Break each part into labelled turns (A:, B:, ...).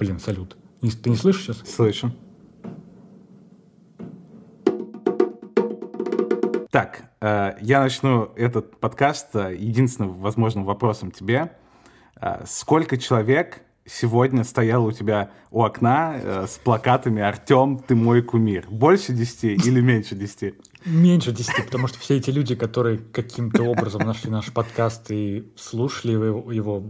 A: Блин, салют. Ты не слышишь сейчас?
B: Слышу. Так, э, я начну этот подкаст э, единственным возможным вопросом тебе. Э, сколько человек сегодня стояло у тебя у окна э, с плакатами «Артем, ты мой кумир»? Больше десяти или меньше десяти?
A: Меньше десяти, потому что все эти люди, которые каким-то образом нашли наш подкаст и слушали его, его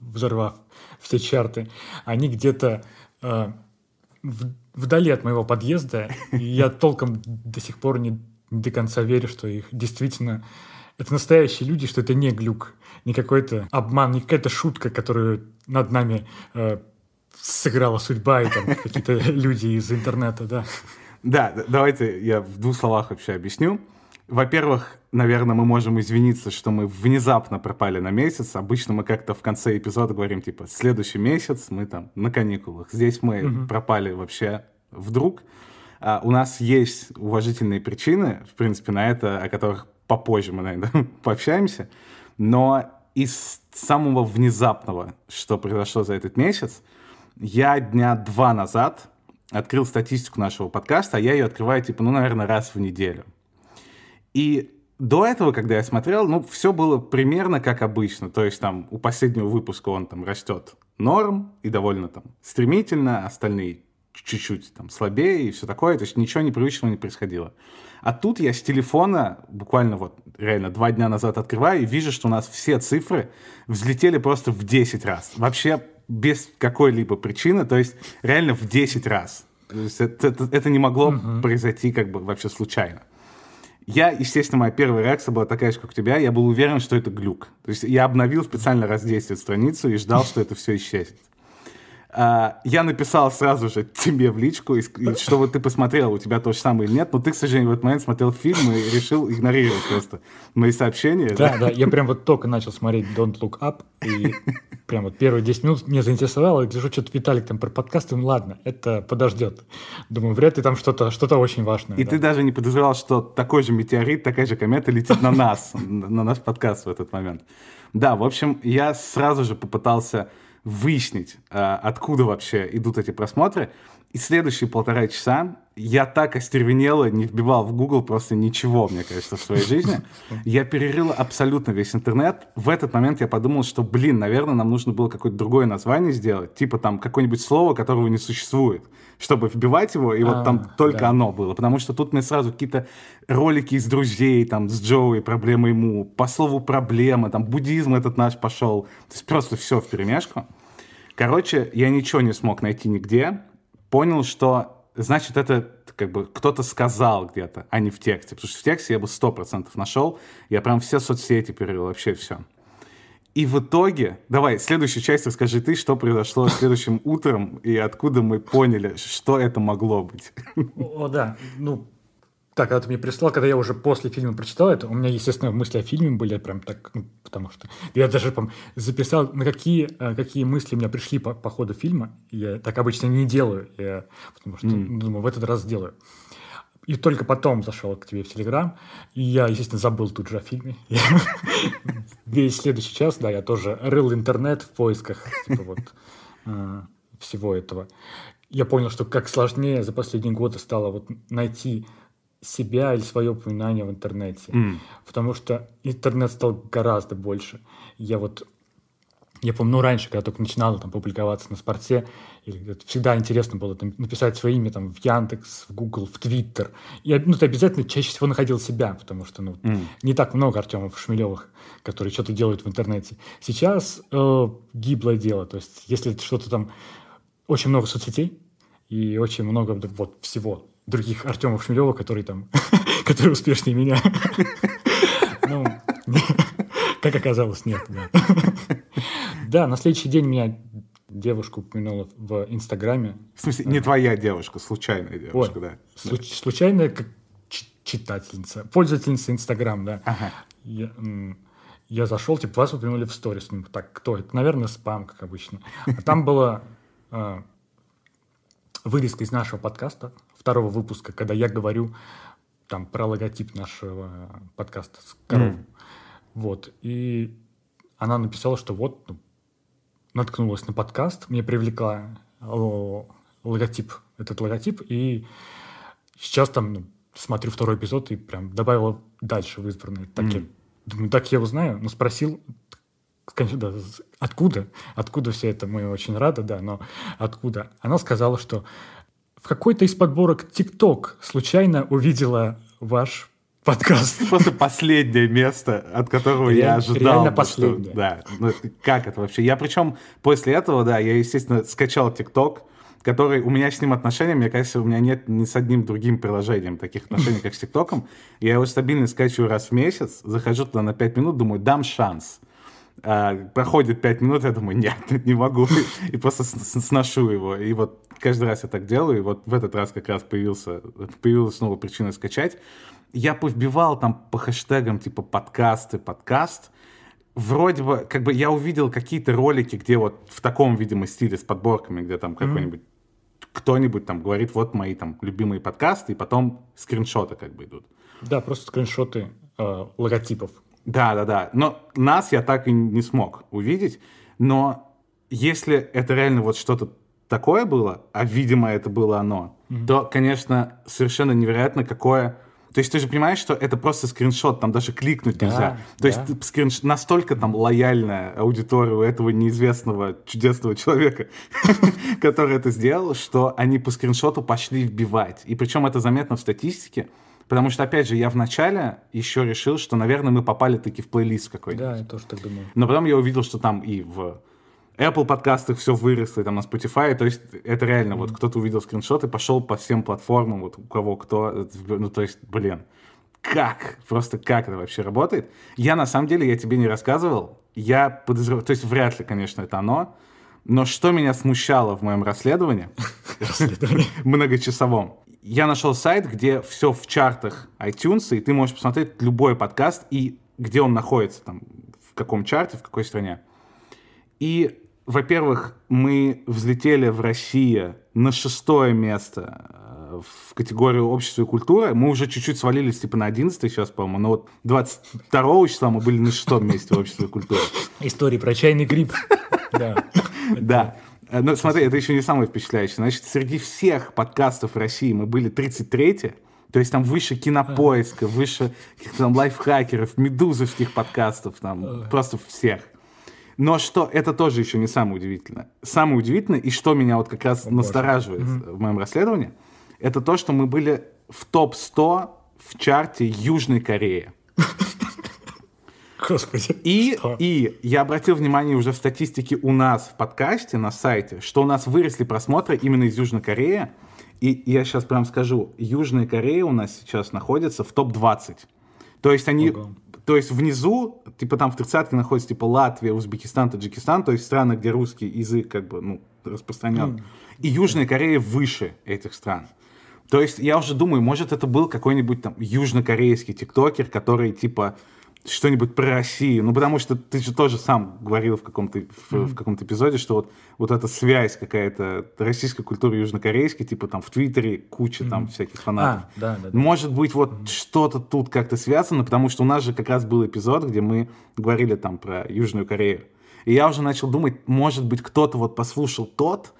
A: взорвав все чарты, они где-то э, вдали от моего подъезда, и я толком до сих пор не до конца верю, что их действительно это настоящие люди, что это не глюк, не какой-то обман, не какая-то шутка, которую над нами э, сыграла судьба и там какие-то люди из интернета, да.
B: Да, давайте я в двух словах вообще объясню. Во-первых, наверное, мы можем извиниться, что мы внезапно пропали на месяц. Обычно мы как-то в конце эпизода говорим, типа, следующий месяц мы там на каникулах. Здесь мы угу. пропали вообще вдруг. А, у нас есть уважительные причины, в принципе, на это, о которых попозже мы, наверное, пообщаемся. Но из самого внезапного, что произошло за этот месяц, я дня два назад открыл статистику нашего подкаста, а я ее открываю, типа, ну, наверное, раз в неделю. И до этого, когда я смотрел, ну, все было примерно как обычно. То есть там у последнего выпуска он там растет норм и довольно там стремительно, остальные чуть-чуть там слабее и все такое, то есть ничего непривычного не происходило. А тут я с телефона буквально вот реально два дня назад открываю и вижу, что у нас все цифры взлетели просто в 10 раз. Вообще без какой-либо причины, то есть реально в 10 раз. То есть это, это, это не могло uh-huh. произойти как бы вообще случайно. Я, естественно, моя первая реакция была такая же, как у тебя. Я был уверен, что это глюк. То есть я обновил специально раз 10 страницу и ждал, что это все исчезнет. А, я написал сразу же тебе в личку, и чтобы ты посмотрел, у тебя то же самое или нет, но ты, к сожалению, в этот момент смотрел фильм и решил игнорировать просто мои сообщения.
A: Да, да, да я прям вот только начал смотреть Don't Look Up, и прям вот первые 10 минут меня заинтересовало, и гляжу, что-то Виталик там про подкасты, ну ладно, это подождет. Думаю, вряд ли там что-то что очень важное.
B: И да. ты даже не подозревал, что такой же метеорит, такая же комета летит на нас, на наш подкаст в этот момент. Да, в общем, я сразу же попытался выяснить, а, откуда вообще идут эти просмотры. И следующие полтора часа я так остервенело не вбивал в Google просто ничего, мне кажется, в своей жизни. Я перерыл абсолютно весь интернет. В этот момент я подумал, что, блин, наверное, нам нужно было какое-то другое название сделать, типа там какое-нибудь слово, которого не существует, чтобы вбивать его, и вот а, там только оно было. Потому что тут мне сразу какие-то ролики из друзей, там, с Джоуи, проблемы ему, по слову проблема, там, буддизм этот наш пошел. То есть просто все в перемешку. Короче, я ничего не смог найти нигде. Понял, что значит это как бы кто-то сказал где-то, а не в тексте. Потому что в тексте я бы сто процентов нашел. Я прям все соцсети перерыл, вообще все. И в итоге, давай, следующую часть расскажи ты, что произошло следующим утром и откуда мы поняли, что это могло быть.
A: О, да. Ну, так, когда ты мне прислал, когда я уже после фильма прочитал это, у меня, естественно, мысли о фильме были прям так, ну, потому что я даже там записал, на какие, э, какие мысли у меня пришли по, по ходу фильма. Я так обычно не делаю, я, потому что, mm. думаю, в этот раз сделаю. И только потом зашел к тебе в Телеграм, и я, естественно, забыл тут же о фильме. Весь следующий час, да, я тоже рыл интернет в поисках типа вот э, всего этого. Я понял, что как сложнее за последние годы стало вот найти себя или свое упоминание в интернете. Mm. Потому что интернет стал гораздо больше. Я вот я помню, ну, раньше, когда только начинал там публиковаться на спорте, или, всегда интересно было там, написать свое имя там, в Яндекс, в Google, в Твиттер. И ну, ты обязательно чаще всего находил себя, потому что ну, mm. не так много Артемов Шмелевых, которые что-то делают в интернете. Сейчас э, гиблое дело. То есть, если что-то там... Очень много соцсетей и очень много вот всего других Артемов Шмелева, который там, который успешнее меня. Ну, как оказалось, нет. Да. на следующий день меня девушка упомянула в Инстаграме.
B: В смысле, не твоя девушка, случайная девушка, да.
A: Случ- случайная читательница, пользовательница Инстаграм, да. Я, я зашел, типа, вас упомянули в сторис. Так, кто это? Наверное, спам, как обычно. А там была а, вырезка из нашего подкаста, второго выпуска, когда я говорю там про логотип нашего подкаста с коров. Mm. Вот. И она написала, что вот ну, наткнулась на подкаст, мне привлекла логотип, этот логотип, и сейчас там ну, смотрю второй эпизод и прям добавил дальше в избранные. Так, mm. я, думаю, так я узнаю. Ну, спросил, да, откуда? Откуда все это? Мы очень рады, да, но откуда? Она сказала, что в какой-то из подборок TikTok случайно увидела ваш подкаст.
B: Просто последнее место, от которого Реаль, я ожидал.
A: Реально последнее.
B: Что, да. Ну, как это вообще? Я причем после этого, да, я, естественно, скачал TikTok, который у меня с ним отношения, мне кажется, у меня нет ни с одним другим приложением таких отношений, как с ТикТоком. Я его стабильно скачиваю раз в месяц, захожу туда на 5 минут, думаю, дам шанс. А, проходит 5 минут, я думаю, нет, не могу, и просто сношу его. И вот каждый раз я так делаю, и вот в этот раз как раз появился, появилась снова причина скачать. Я повбивал там по хэштегам типа подкасты, подкаст, вроде бы, как бы я увидел какие-то ролики, где вот в таком, видимо, стиле с подборками, где там какой-нибудь кто-нибудь там говорит, вот мои там любимые подкасты, и потом скриншоты как бы идут.
A: Да, просто скриншоты э, логотипов.
B: Да, да, да. Но нас я так и не смог увидеть. Но если это реально вот что-то такое было, а видимо это было оно, mm-hmm. то, конечно, совершенно невероятно, какое то есть ты же понимаешь, что это просто скриншот, там даже кликнуть да, нельзя. То да. есть скринш... настолько там лояльная аудитория у этого неизвестного чудесного человека, который это сделал, что они по скриншоту пошли вбивать. И причем это заметно в статистике, Потому что, опять же, я вначале еще решил, что, наверное, мы попали таки в плейлист какой-нибудь.
A: Да, я тоже так думаю.
B: Но потом я увидел, что там и в Apple подкастах все выросло, и там на Spotify, то есть это реально, mm-hmm. вот кто-то увидел скриншот и пошел по всем платформам, вот у кого кто, ну то есть, блин, как, просто как это вообще работает? Я на самом деле, я тебе не рассказывал, я подозреваю, то есть вряд ли, конечно, это оно, но что меня смущало в моем расследовании, многочасовом, я нашел сайт, где все в чартах iTunes, и ты можешь посмотреть любой подкаст и где он находится, там, в каком чарте, в какой стране. И во-первых, мы взлетели в России на шестое место э, в категорию общества и культуры. Мы уже чуть-чуть свалились типа на 11 сейчас, по-моему, но вот 22 числа мы были на шестом месте в обществе и культуры.
A: Истории про чайный гриб. Да.
B: Да. Э, ну, смотри, это еще не самое впечатляющее. Значит, среди всех подкастов России мы были 33 то есть там выше кинопоиска, выше каких-то там лайфхакеров, медузовских подкастов, там просто всех. Но что это тоже еще не самое удивительное. Самое удивительное, и что меня вот как раз О, настораживает угу. в моем расследовании, это то, что мы были в топ-100 в чарте Южной Кореи.
A: Господи.
B: И, что? и я обратил внимание уже в статистике у нас в подкасте на сайте, что у нас выросли просмотры именно из Южной Кореи. И я сейчас прям скажу, Южная Корея у нас сейчас находится в топ-20. То есть они Ого. То есть внизу, типа там в тридцатке находится типа Латвия, Узбекистан, Таджикистан, то есть страны, где русский язык как бы ну, распространен. Mm. И Южная Корея выше этих стран. То есть я уже думаю, может это был какой-нибудь там южнокорейский тиктокер, который типа что-нибудь про Россию. Ну, потому что ты же тоже сам говорил в каком-то, в, mm-hmm. в каком-то эпизоде, что вот, вот эта связь какая-то российской культуры южнокорейской, типа там в Твиттере куча mm-hmm. там всяких фанатов. А, да, да, да. Может быть, вот mm-hmm. что-то тут как-то связано, потому что у нас же как раз был эпизод, где мы говорили там про Южную Корею. И я уже начал думать, может быть, кто-то вот послушал тот,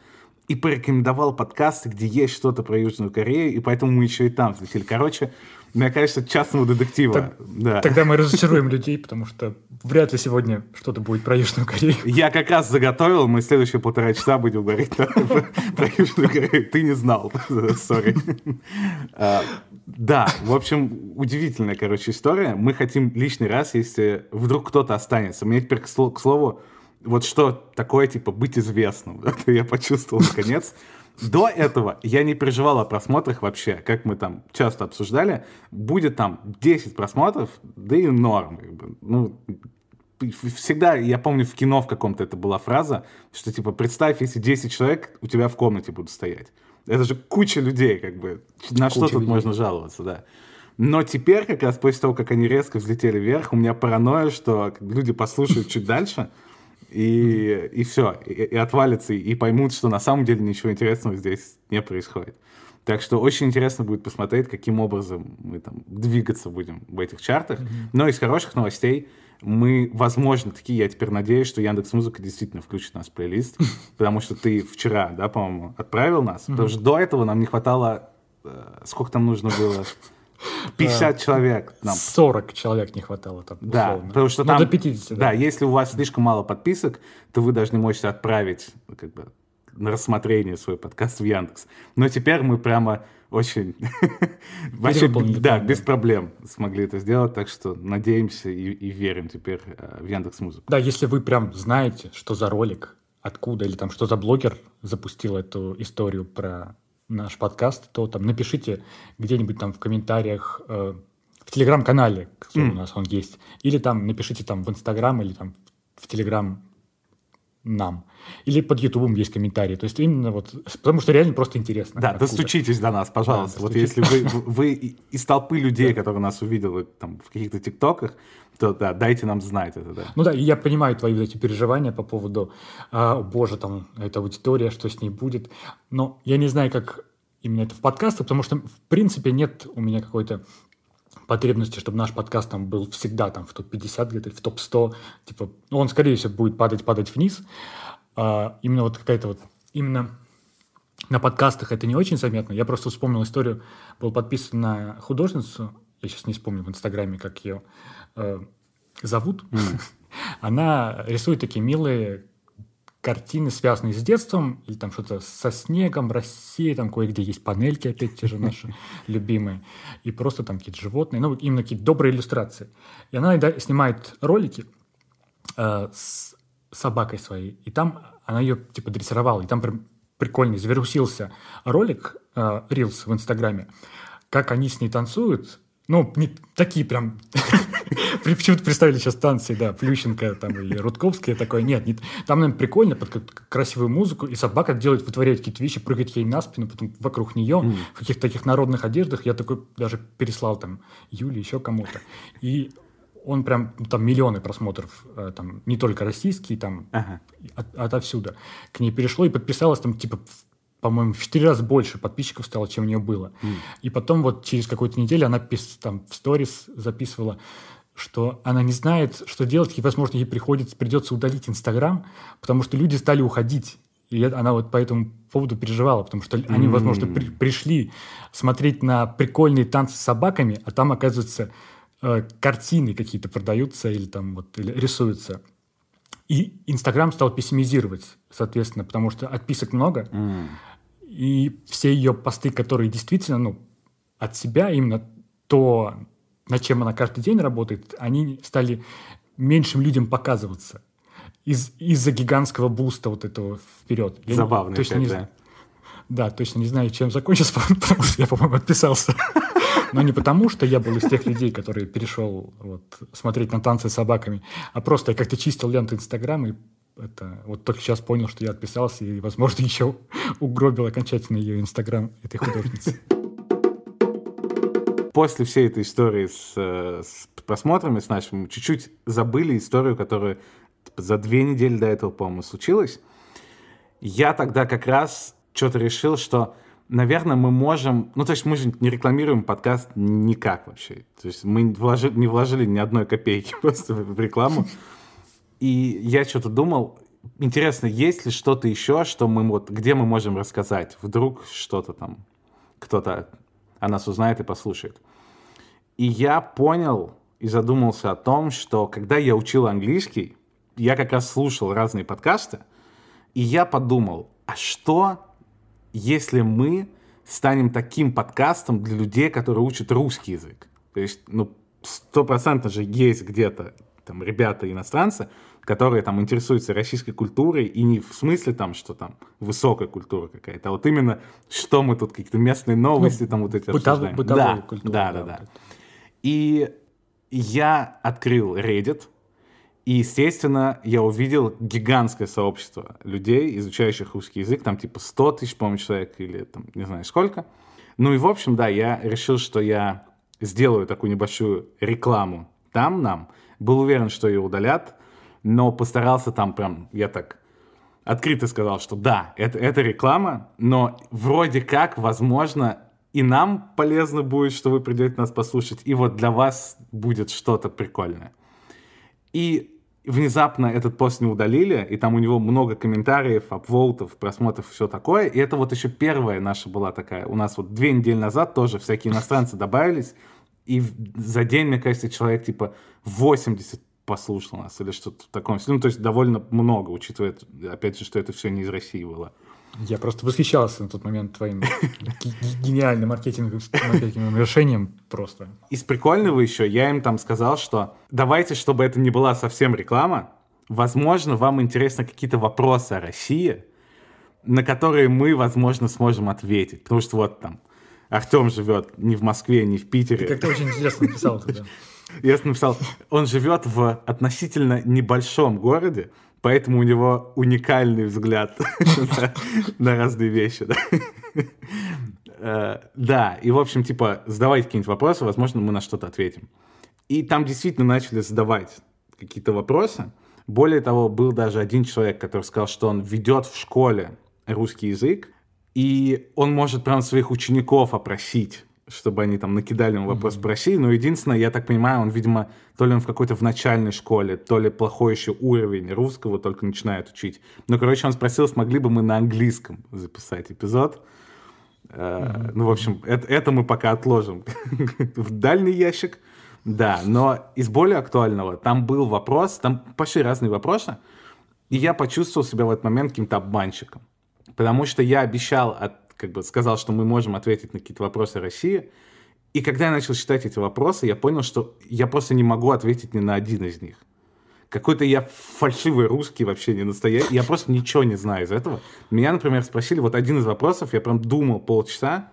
B: и порекомендовал подкасты, где есть что-то про Южную Корею, и поэтому мы еще и там взлетели. Короче, мне кажется, частного детектива. Так,
A: да. Тогда мы разочаруем людей, потому что вряд ли сегодня что-то будет про Южную Корею.
B: Я как раз заготовил, мы следующие полтора часа будем говорить про Южную Корею. Ты не знал, сори. А, да, в общем, удивительная, короче, история. Мы хотим лишний раз, если вдруг кто-то останется. Мне теперь, к слову, вот что такое, типа, быть известным. Это я почувствовал наконец. До этого я не переживал о просмотрах вообще, как мы там часто обсуждали. Будет там 10 просмотров, да и норм. Ну, всегда, я помню, в кино в каком-то это была фраза, что типа представь, если 10 человек у тебя в комнате будут стоять. Это же куча людей, как бы. На куча что тут людей. можно жаловаться, да. Но теперь, как раз после того, как они резко взлетели вверх, у меня паранойя, что люди послушают чуть дальше, и, и все, и, и отвалятся, и поймут, что на самом деле ничего интересного здесь не происходит. Так что очень интересно будет посмотреть, каким образом мы там двигаться будем в этих чартах. Mm-hmm. Но из хороших новостей мы, возможно, такие, я теперь надеюсь, что Яндекс Музыка действительно включит нас в плейлист, потому что ты вчера, да, по-моему, отправил нас, потому что до этого нам не хватало, э, сколько там нужно было? 50 человек.
A: Нам. 40 человек не хватало там,
B: Да,
A: условно.
B: потому что
A: Ну,
B: там...
A: до 50,
B: да.
A: да.
B: если у вас слишком мало подписок, то вы даже не можете отправить как бы, на рассмотрение свой подкаст в Яндекс. Но теперь мы прямо очень... Вообще, да, без проблем смогли это сделать, так что надеемся и, и верим теперь э, в Яндекс Музыку.
A: Да, если вы прям знаете, что за ролик, откуда, или там что за блогер запустил эту историю про наш подкаст, то там напишите где-нибудь там в комментариях э, в телеграм-канале,
B: М.
A: у нас он есть, или там напишите там в инстаграм или там в телеграм нам. Или под ютубом есть комментарии. То есть именно вот, потому что реально просто интересно.
B: Да,
A: откуда.
B: достучитесь до нас, пожалуйста.
A: Да,
B: вот если вы, вы из толпы людей, которые нас увидели там, в каких-то тиктоках, то да, дайте нам знать это, да.
A: Ну да, я понимаю твои вот эти переживания по поводу, а, «О, боже, там, эта аудитория, что с ней будет. Но я не знаю, как именно это в подкастах, потому что, в принципе, нет у меня какой-то потребности, чтобы наш подкаст там был всегда там в топ-50 где-то, в топ-100. Типа, ну, он, скорее всего, будет падать-падать вниз. А, именно вот какая-то вот, именно на подкастах это не очень заметно. Я просто вспомнил историю, был подписан на художницу, я сейчас не вспомню в Инстаграме, как ее э, зовут. Она рисует такие милые картины, связанные с детством, или там что-то со снегом, Россией, там кое-где есть панельки, опять те же наши любимые, и просто там какие-то животные, ну, именно какие-то добрые иллюстрации. И она иногда снимает ролики э, с собакой своей, и там она ее, типа, дрессировала, и там прям прикольный, завирусился ролик, э, Reels в Инстаграме, как они с ней танцуют, ну, не такие прям... Почему-то представили сейчас танцы, да, Плющенко там и Рудковская такое. Нет, нет. там, наверное, прикольно, под красивую музыку, и собака делает, вытворяет какие-то вещи, прыгает ей на спину, потом вокруг нее, в каких-то таких народных одеждах. Я такой даже переслал там Юле, еще кому-то. И он прям, ну, там миллионы просмотров, э, там, не только российские, там,
B: Ага.
A: от- отовсюду. К ней перешло и подписалось там, типа, по-моему, в четыре раза больше подписчиков стало, чем у нее было. И потом вот через какую-то неделю она пис- там в сторис записывала, что она не знает, что делать, и, возможно, ей приходится, придется удалить Инстаграм, потому что люди стали уходить. И она вот по этому поводу переживала, потому что они, возможно, при- пришли смотреть на прикольные танцы с собаками, а там, оказывается, э, картины какие-то продаются или там вот или рисуются. И Инстаграм стал пессимизировать, соответственно, потому что отписок много, и все ее посты, которые действительно, ну, от себя, именно то, над чем она каждый день работает, они стали меньшим людям показываться из- из-за гигантского буста вот этого вперед. Я
B: Забавно
A: точно
B: опять,
A: не
B: да.
A: знаю. Да, точно не знаю, чем закончится, потому что я, по-моему, отписался. Но не потому, что я был из тех людей, которые перешел вот, смотреть на танцы с собаками, а просто я как-то чистил ленту Инстаграм и это, вот только сейчас понял, что я отписался и, возможно, еще угробил окончательно ее Инстаграм этой художницы.
B: После всей этой истории с, э, с просмотрами, с нашим, чуть-чуть забыли историю, которая за две недели до этого, по-моему, случилась. Я тогда как раз что-то решил, что, наверное, мы можем... Ну, то есть мы же не рекламируем подкаст никак вообще. То есть мы вложи- не вложили ни одной копейки просто в рекламу. И я что-то думал, интересно, есть ли что-то еще, что мы вот, где мы можем рассказать? Вдруг что-то там кто-то о нас узнает и послушает. И я понял и задумался о том, что когда я учил английский, я как раз слушал разные подкасты, и я подумал, а что, если мы станем таким подкастом для людей, которые учат русский язык? То есть, ну, стопроцентно же есть где-то там ребята иностранцы, которые там интересуются российской культурой, и не в смысле там, что там высокая культура какая-то, а вот именно, что мы тут, какие-то местные новости там вот эти
A: бытов-
B: обсуждаем.
A: бытовая
B: да,
A: культура,
B: Да,
A: да,
B: да. И я открыл Reddit, и, естественно, я увидел гигантское сообщество людей, изучающих русский язык, там типа 100 тысяч, по-моему, человек или там не знаю сколько. Ну и, в общем, да, я решил, что я сделаю такую небольшую рекламу там нам. Был уверен, что ее удалят, но постарался там прям, я так открыто сказал, что да, это, это реклама, но вроде как, возможно, и нам полезно будет, что вы придете нас послушать, и вот для вас будет что-то прикольное. И внезапно этот пост не удалили, и там у него много комментариев, апволтов, просмотров, все такое. И это вот еще первая наша была такая. У нас вот две недели назад тоже всякие иностранцы добавились, и за день, мне кажется, человек типа 80 послушал нас или что-то в таком стиле. Ну, то есть довольно много, учитывая, опять же, что это все не из России было.
A: Я просто восхищался на тот момент твоим гениальным маркетинговым решением просто.
B: Из прикольного еще я им там сказал, что давайте, чтобы это не была совсем реклама, возможно, вам интересны какие-то вопросы о России, на которые мы, возможно, сможем ответить. Потому что вот там Артем живет не в Москве, не в Питере.
A: Ты как-то очень интересно написал тогда.
B: Я написал, он живет в относительно небольшом городе, Поэтому у него уникальный взгляд на разные вещи. Э, да, и, в общем, типа, задавайте какие-нибудь вопросы, возможно, мы на что-то ответим. И там действительно начали задавать какие-то вопросы. Более того, был даже один человек, который сказал, что он ведет в школе русский язык, и он может прям своих учеников опросить чтобы они там накидали ему вопрос mm-hmm. по России, но единственное, я так понимаю, он, видимо, то ли он в какой-то в начальной школе, то ли плохой еще уровень русского только начинает учить. Ну, короче, он спросил, смогли бы мы на английском записать эпизод. Mm-hmm. Ну, в общем, это, это мы пока отложим в дальний ящик. Да, но из более актуального, там был вопрос, там пошли разные вопросы, и я почувствовал себя в этот момент каким-то обманщиком. Потому что я обещал от как бы сказал, что мы можем ответить на какие-то вопросы России. И когда я начал читать эти вопросы, я понял, что я просто не могу ответить ни на один из них. Какой-то я фальшивый русский вообще не настоящий. Я просто ничего не знаю из этого. Меня, например, спросили, вот один из вопросов, я прям думал полчаса.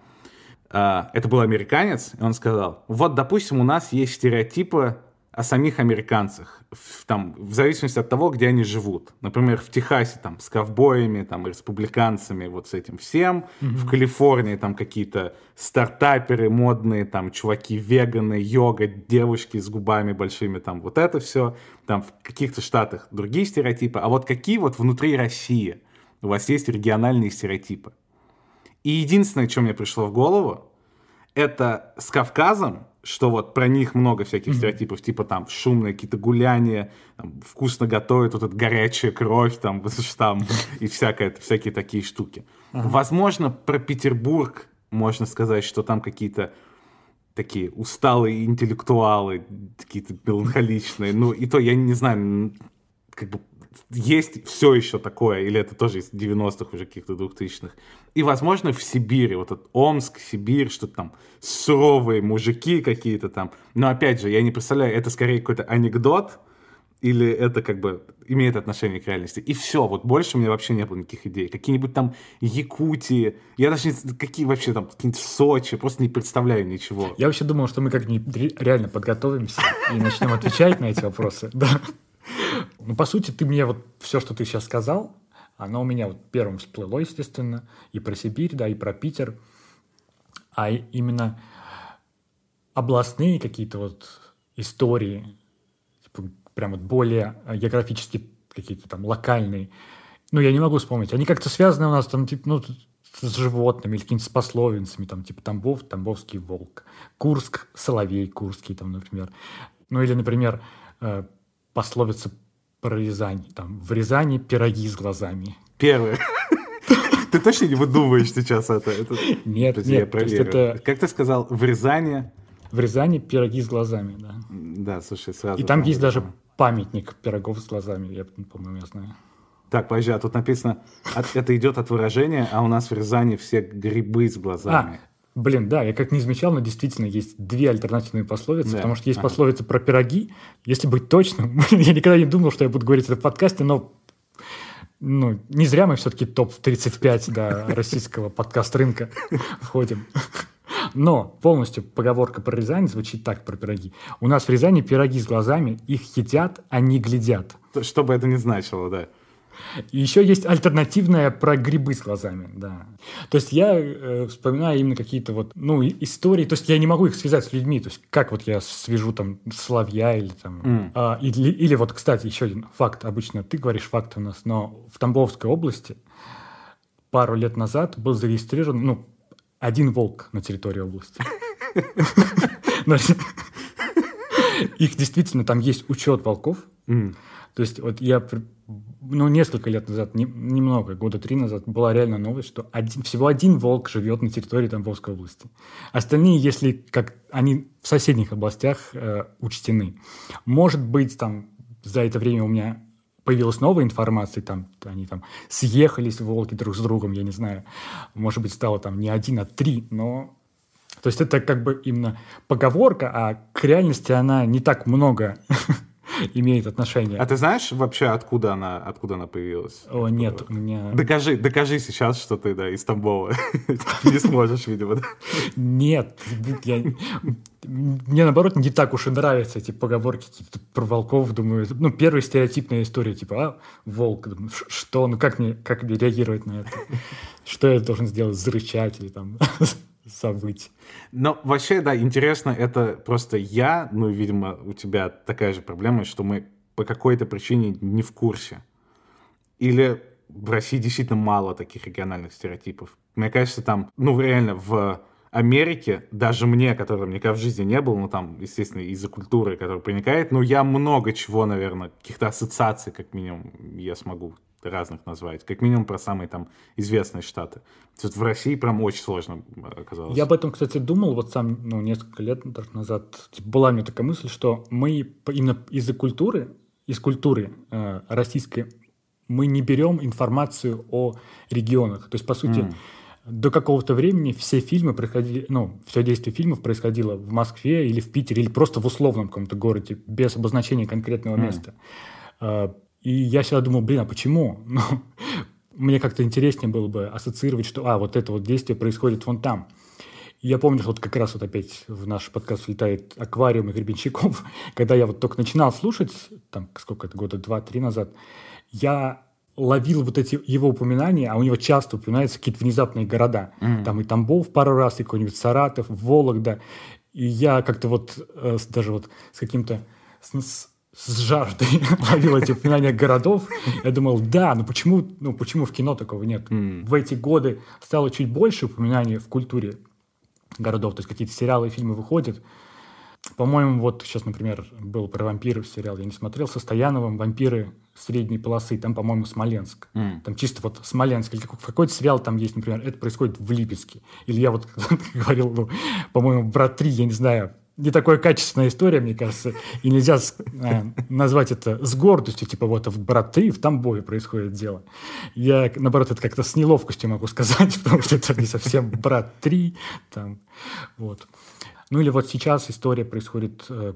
B: Uh, это был американец, и он сказал, вот, допустим, у нас есть стереотипы о самих американцах, в, там, в зависимости от того, где они живут. Например, в Техасе там с ковбоями, там, республиканцами, вот с этим всем. Mm-hmm. В Калифорнии там какие-то стартаперы модные, там, чуваки-веганы, йога, девушки с губами большими, там, вот это все. Там в каких-то штатах другие стереотипы. А вот какие вот внутри России у вас есть региональные стереотипы? И единственное, что мне пришло в голову, это с Кавказом что вот про них много всяких mm-hmm. стереотипов, типа там шумные какие-то гуляния, там, вкусно готовят, вот эта горячая кровь, там, там и всякое, всякие такие штуки. Uh-huh. Возможно, про Петербург можно сказать, что там какие-то такие усталые интеллектуалы, какие-то меланхоличные. Ну, и то я не знаю, как бы есть все еще такое, или это тоже из 90-х, уже каких-то 2000-х. И, возможно, в Сибири, вот этот Омск, Сибирь, что-то там, суровые мужики какие-то там. Но, опять же, я не представляю, это скорее какой-то анекдот, или это как бы имеет отношение к реальности. И все, вот больше у меня вообще не было никаких идей. Какие-нибудь там Якутии, я даже не какие вообще там, какие-нибудь Сочи, просто не представляю ничего.
A: Я вообще думал, что мы как-нибудь реально подготовимся и начнем отвечать на эти вопросы. Да. Ну, по сути, ты мне вот все, что ты сейчас сказал, оно у меня вот первым всплыло, естественно, и про Сибирь, да, и про Питер. А именно областные какие-то вот истории, типа, прям вот более географически какие-то там локальные, ну, я не могу вспомнить. Они как-то связаны у нас там, типа, ну, с животными или какими-то пословицами, там, типа Тамбов, Тамбовский волк, Курск, Соловей Курский, там, например. Ну, или, например, э, пословица про Рязань. Там, в Рязани пироги с глазами.
B: Первое. Ты точно не выдумываешь сейчас это? это...
A: Нет, Подожди, нет.
B: Это... Как ты сказал, в Рязани...
A: В Рязани пироги с глазами, да.
B: Да, слушай, сразу...
A: И там есть даже памятник пирогов с глазами, я, по-моему, я знаю.
B: Так, подожди, а тут написано, от, это идет от выражения, а у нас в Рязани все грибы с глазами. А,
A: Блин, да, я как не замечал, но действительно есть две альтернативные пословицы, да. потому что есть ага. пословица про пироги. Если быть точным, я никогда не думал, что я буду говорить это в подкасте, но ну, не зря мы все-таки топ-35 да, российского подкаст-рынка входим. Но полностью поговорка про Рязань звучит так про пироги. У нас в Рязани пироги с глазами, их едят, а не глядят.
B: Что бы это ни значило, да.
A: Еще есть альтернативная про грибы с глазами, да. То есть я э, вспоминаю именно какие-то вот, ну, истории, то есть я не могу их связать с людьми, то есть как вот я свяжу там Славья или там... Mm. А, или, или вот, кстати, еще один факт, обычно ты говоришь факт у нас, но в Тамбовской области пару лет назад был зарегистрирован, ну, один волк на территории области. их действительно там есть учет волков. То есть вот я, ну, несколько лет назад, не- немного, года три назад, была реально новость, что один- всего один волк живет на территории Тамбовской области. Остальные, если как они в соседних областях э, учтены. Может быть, там за это время у меня появилась новая информация, там они там съехались волки друг с другом, я не знаю. Может быть, стало там не один, а три, но... То есть это как бы именно поговорка, а к реальности она не так много имеет отношение.
B: А ты знаешь вообще, откуда она, откуда она появилась?
A: О, нет, у меня...
B: Докажи, докажи сейчас, что ты, да, из Тамбова. Не сможешь, видимо?
A: Нет, я... мне наоборот не так уж и нравятся эти поговорки какие-то про волков, думаю, ну, первая стереотипная история, типа, а, волк, думаю, «Ш- что, ну, как мне, как мне реагировать на это? Что я должен сделать, зарычать или там завыть?
B: Но вообще, да, интересно, это просто я, ну, видимо, у тебя такая же проблема, что мы по какой-то причине не в курсе. Или в России действительно мало таких региональных стереотипов. Мне кажется, там, ну, реально, в Америке, даже мне, который никогда в жизни не был, ну, там, естественно, из-за культуры, которая проникает, ну, я много чего, наверное, каких-то ассоциаций, как минимум, я смогу разных назвать. Как минимум про самые там известные штаты. Есть в России прям очень сложно э, оказалось.
A: Я об этом, кстати, думал вот сам, ну, несколько лет назад. Типа, была у меня такая мысль, что мы именно из-за культуры, из культуры э, российской, мы не берем информацию о регионах. То есть, по сути,
B: М.
A: до какого-то времени все фильмы происходили, ну, все действие фильмов происходило в Москве или в Питере, или просто в условном каком-то городе, без обозначения конкретного
B: М.
A: места. И я всегда думал, блин, а почему? Ну, мне как-то интереснее было бы ассоциировать, что, а, вот это вот действие происходит вон там. Я помню, что вот как раз вот опять в наш подкаст влетает аквариум и Гребенщиков. Когда я вот только начинал слушать, там, сколько это, года два-три назад, я ловил вот эти его упоминания, а у него часто упоминаются какие-то внезапные города. Там и Тамбов пару раз, и какой-нибудь Саратов, Вологда. И я как-то вот э, даже вот с каким-то с, с- с жаждой ловил эти упоминания городов. Я думал, да, ну почему, ну почему в кино такого нет?
B: М.
A: В эти годы стало чуть больше упоминаний в культуре городов, то есть какие-то сериалы и фильмы выходят. По-моему, вот сейчас, например, был про вампиров сериал, я не смотрел, со Стояновым «Вампиры средней полосы», там, по-моему, Смоленск.
B: М.
A: Там чисто вот Смоленск, или какой- какой-то сериал там есть, например, это происходит в Липецке. Или я вот говорил, ну, по-моему, «Брат 3», я не знаю, не такая качественная история, мне кажется, и нельзя э, назвать это с гордостью, типа вот в «Брат 3» в Тамбове происходит дело. Я, наоборот, это как-то с неловкостью могу сказать, потому что это не совсем «Брат 3», там, вот. Ну или вот сейчас история происходит э,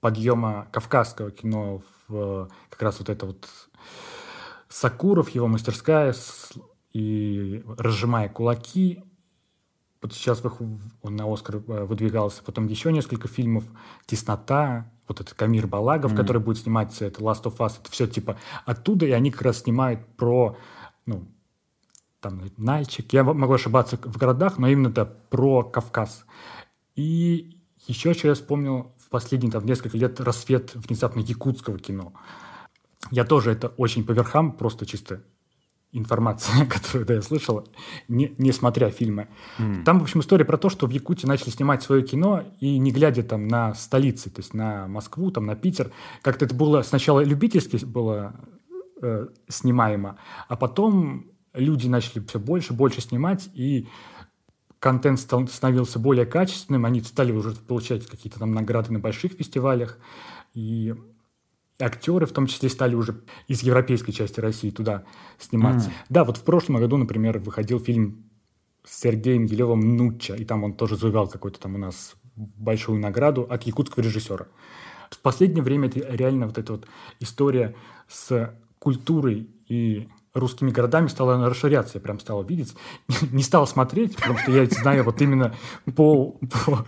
A: подъема кавказского кино в э, как раз вот это вот Сакуров, его мастерская и разжимая кулаки. Вот сейчас он на Оскар э, выдвигался. Потом еще несколько фильмов. «Теснота», вот этот Камир Балагов,
B: Мгм.
A: который будет сниматься, это «Last of Us», это все типа оттуда, и они как раз снимают про, ну, там, Нальчик. Я могу ошибаться в городах, но именно это про Кавказ. И еще что я вспомнил в последние там, несколько лет рассвет внезапно якутского кино. Я тоже это очень по верхам, просто чисто информация, которую да, я слышал, не, не смотря фильмы.
B: М.
A: Там, в общем, история про то, что в Якутии начали снимать свое кино, и не глядя там на столицы, то есть на Москву, там, на Питер. Как-то это было сначала любительски было э, снимаемо, а потом люди начали все больше, больше снимать, и контент стал, становился более качественным, они стали уже получать какие-то там награды на больших фестивалях, и актеры в том числе стали уже из европейской части России туда сниматься.
B: М.
A: Да, вот в прошлом году, например, выходил фильм с Сергеем Елевым «Нуча», и там он тоже завоевал какую-то там у нас большую награду от якутского режиссера. В последнее время это реально вот эта вот история с культурой и русскими городами стала расширяться. Я прям стал видеть. Не стал смотреть, потому что я знаю вот именно по, по,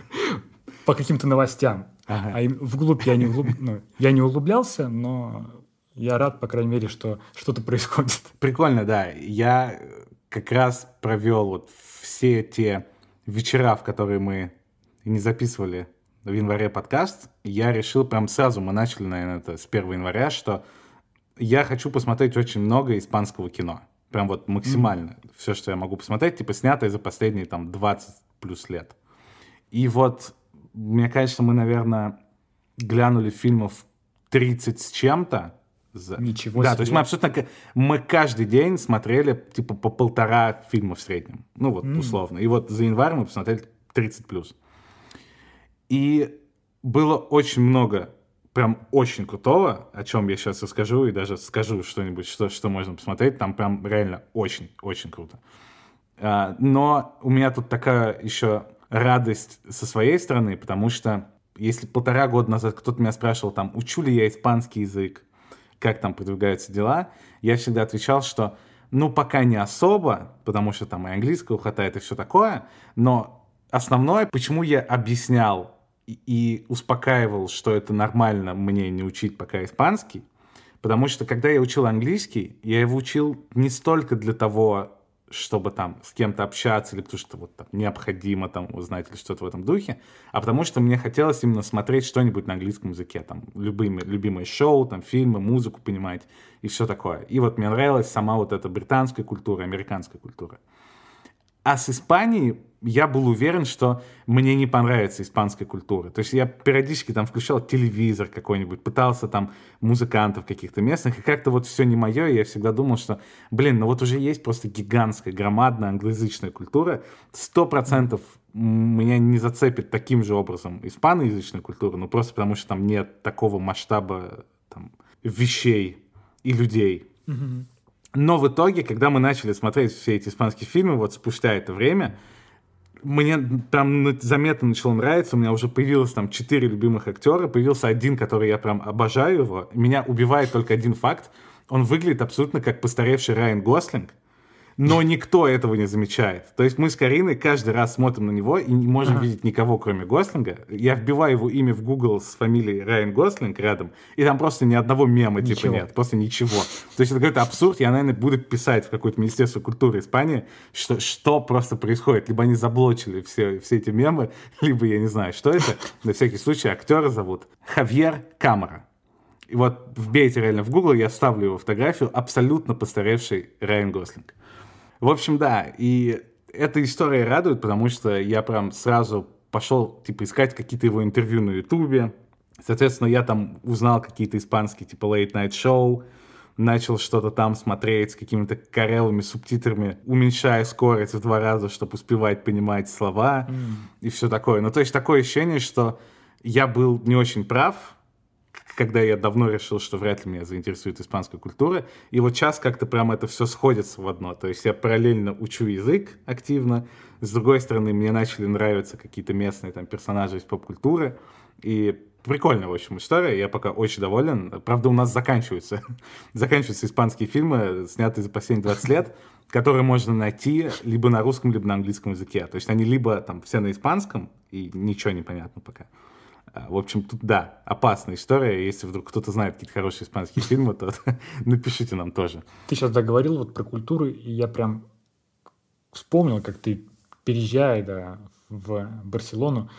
A: по каким-то новостям.
B: Ага.
A: А вглубь я не, углуб- ну, я не углублялся, но я рад, по крайней мере, что что-то происходит.
B: Прикольно, да. Я как раз провел вот все те вечера, в которые мы не записывали в январе подкаст. Я решил прям сразу, мы начали, наверное, это с 1 января, что я хочу посмотреть очень много испанского кино. Прям вот максимально. Все, что я могу посмотреть, типа снятое за последние там 20 плюс лет. И вот, мне кажется, мы, наверное, глянули фильмов 30 с чем-то. За...
A: Ничего
B: да,
A: себе.
B: то есть мы абсолютно... Мы каждый день смотрели типа по полтора фильма в среднем. Ну вот,
A: М.
B: условно. И вот за январь мы посмотрели 30 плюс. И было очень много прям очень крутого, о чем я сейчас расскажу, и даже скажу что-нибудь, что, что можно посмотреть. Там прям реально очень-очень круто. А, Но у меня тут такая еще радость со своей стороны, потому что если полтора года назад кто-то меня спрашивал, там, учу ли я испанский язык, как там продвигаются дела, я всегда отвечал, что ну, пока не особо, потому что там и английского хватает, и все такое, но основное, почему я объяснял и, успокаивал, что это нормально мне не учить пока испанский, потому что когда я учил английский, я его учил не столько для того, чтобы там с кем-то общаться, или потому что вот там необходимо там узнать или что-то в этом духе, а потому что мне хотелось именно смотреть что-нибудь на английском языке, там любые, любимые шоу, там фильмы, музыку понимать и все такое. И вот мне нравилась сама вот эта британская культура, американская культура. А с Испанией я был уверен, что мне не понравится испанская культура. То есть я периодически там включал телевизор какой-нибудь, пытался там музыкантов каких-то местных, и как-то вот все не мое, и я всегда думал, что, блин, ну вот уже есть просто гигантская, громадная англоязычная культура, сто процентов меня не зацепит таким же образом испаноязычная культура, ну просто потому что там нет такого масштаба там, вещей и людей.
A: Мгм.
B: Но в итоге, когда мы начали смотреть все эти испанские фильмы, вот спустя это время, мне на- заметно начало нравиться, у меня уже появилось там четыре любимых актера, появился один, который я прям обожаю его. Меня убивает только один факт, он выглядит абсолютно как постаревший Райан Гослинг, но никто этого не замечает. То есть мы с Кариной каждый раз смотрим на него и не можем
A: Ага.
B: видеть никого, кроме Гослинга. Я вбиваю его имя в Google с фамилией Райан Гослинг рядом, и там просто ни одного мема типа
A: Ничего.
B: нет, просто ничего. То есть это какой-то абсурд, я, наверное, буду писать в какое-то Министерство культуры Испании, что, что просто происходит. Либо они заблочили все, все эти мемы, либо я не знаю, что это. На всякий случай актера зовут Хавьер Камера. И вот вбейте реально в Google, я вставлю его фотографию, абсолютно постаревший Райан Гослинг. В общем, да, и эта история радует, потому что я прям сразу пошел, типа, искать какие-то его интервью на Ютубе. Соответственно, я там узнал какие-то испанские, типа, late night show, начал что-то там смотреть с какими-то корявыми субтитрами, уменьшая скорость в два раза, чтобы успевать понимать слова и все такое. Ну, то есть такое ощущение, что я был не очень прав, когда я давно решил, что вряд ли меня заинтересует испанская культура. И вот сейчас как-то прям это все сходится в одно. То есть я параллельно учу язык активно. С другой стороны, мне начали нравиться какие-то местные там персонажи из поп-культуры. И прикольная, в общем, история. Я пока очень доволен. Правда, у нас заканчиваются, заканчиваются испанские фильмы, снятые за последние 20 лет, которые можно найти либо на русском, либо на английском языке. То есть они либо там все на испанском, и ничего не понятно пока. А, В общем, тут, да, опасная история. Если вдруг кто-то знает какие-то хорошие испанские фильмы, то напишите нам тоже.
A: Ты сейчас договорил вот про культуру, и я прям вспомнил, как ты, переезжая да, в Барселону,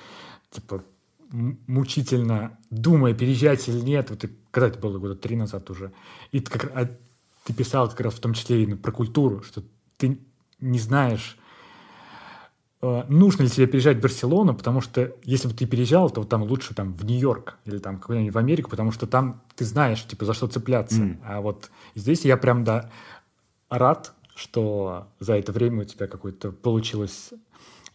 A: типа мучительно думая, переезжать или нет, вот ты, когда это было года три назад уже, и ты, как, а ты писал как раз в том числе именно про культуру, что ты не знаешь, нужно ли тебе переезжать в Барселону, потому что если бы ты переезжал, то там лучше там в Нью-Йорк или там куда-нибудь в Америку, потому что там ты знаешь, типа, за что цепляться.
B: Мгм.
A: А вот здесь я прям, да, рад, что за это время у тебя какой-то получилось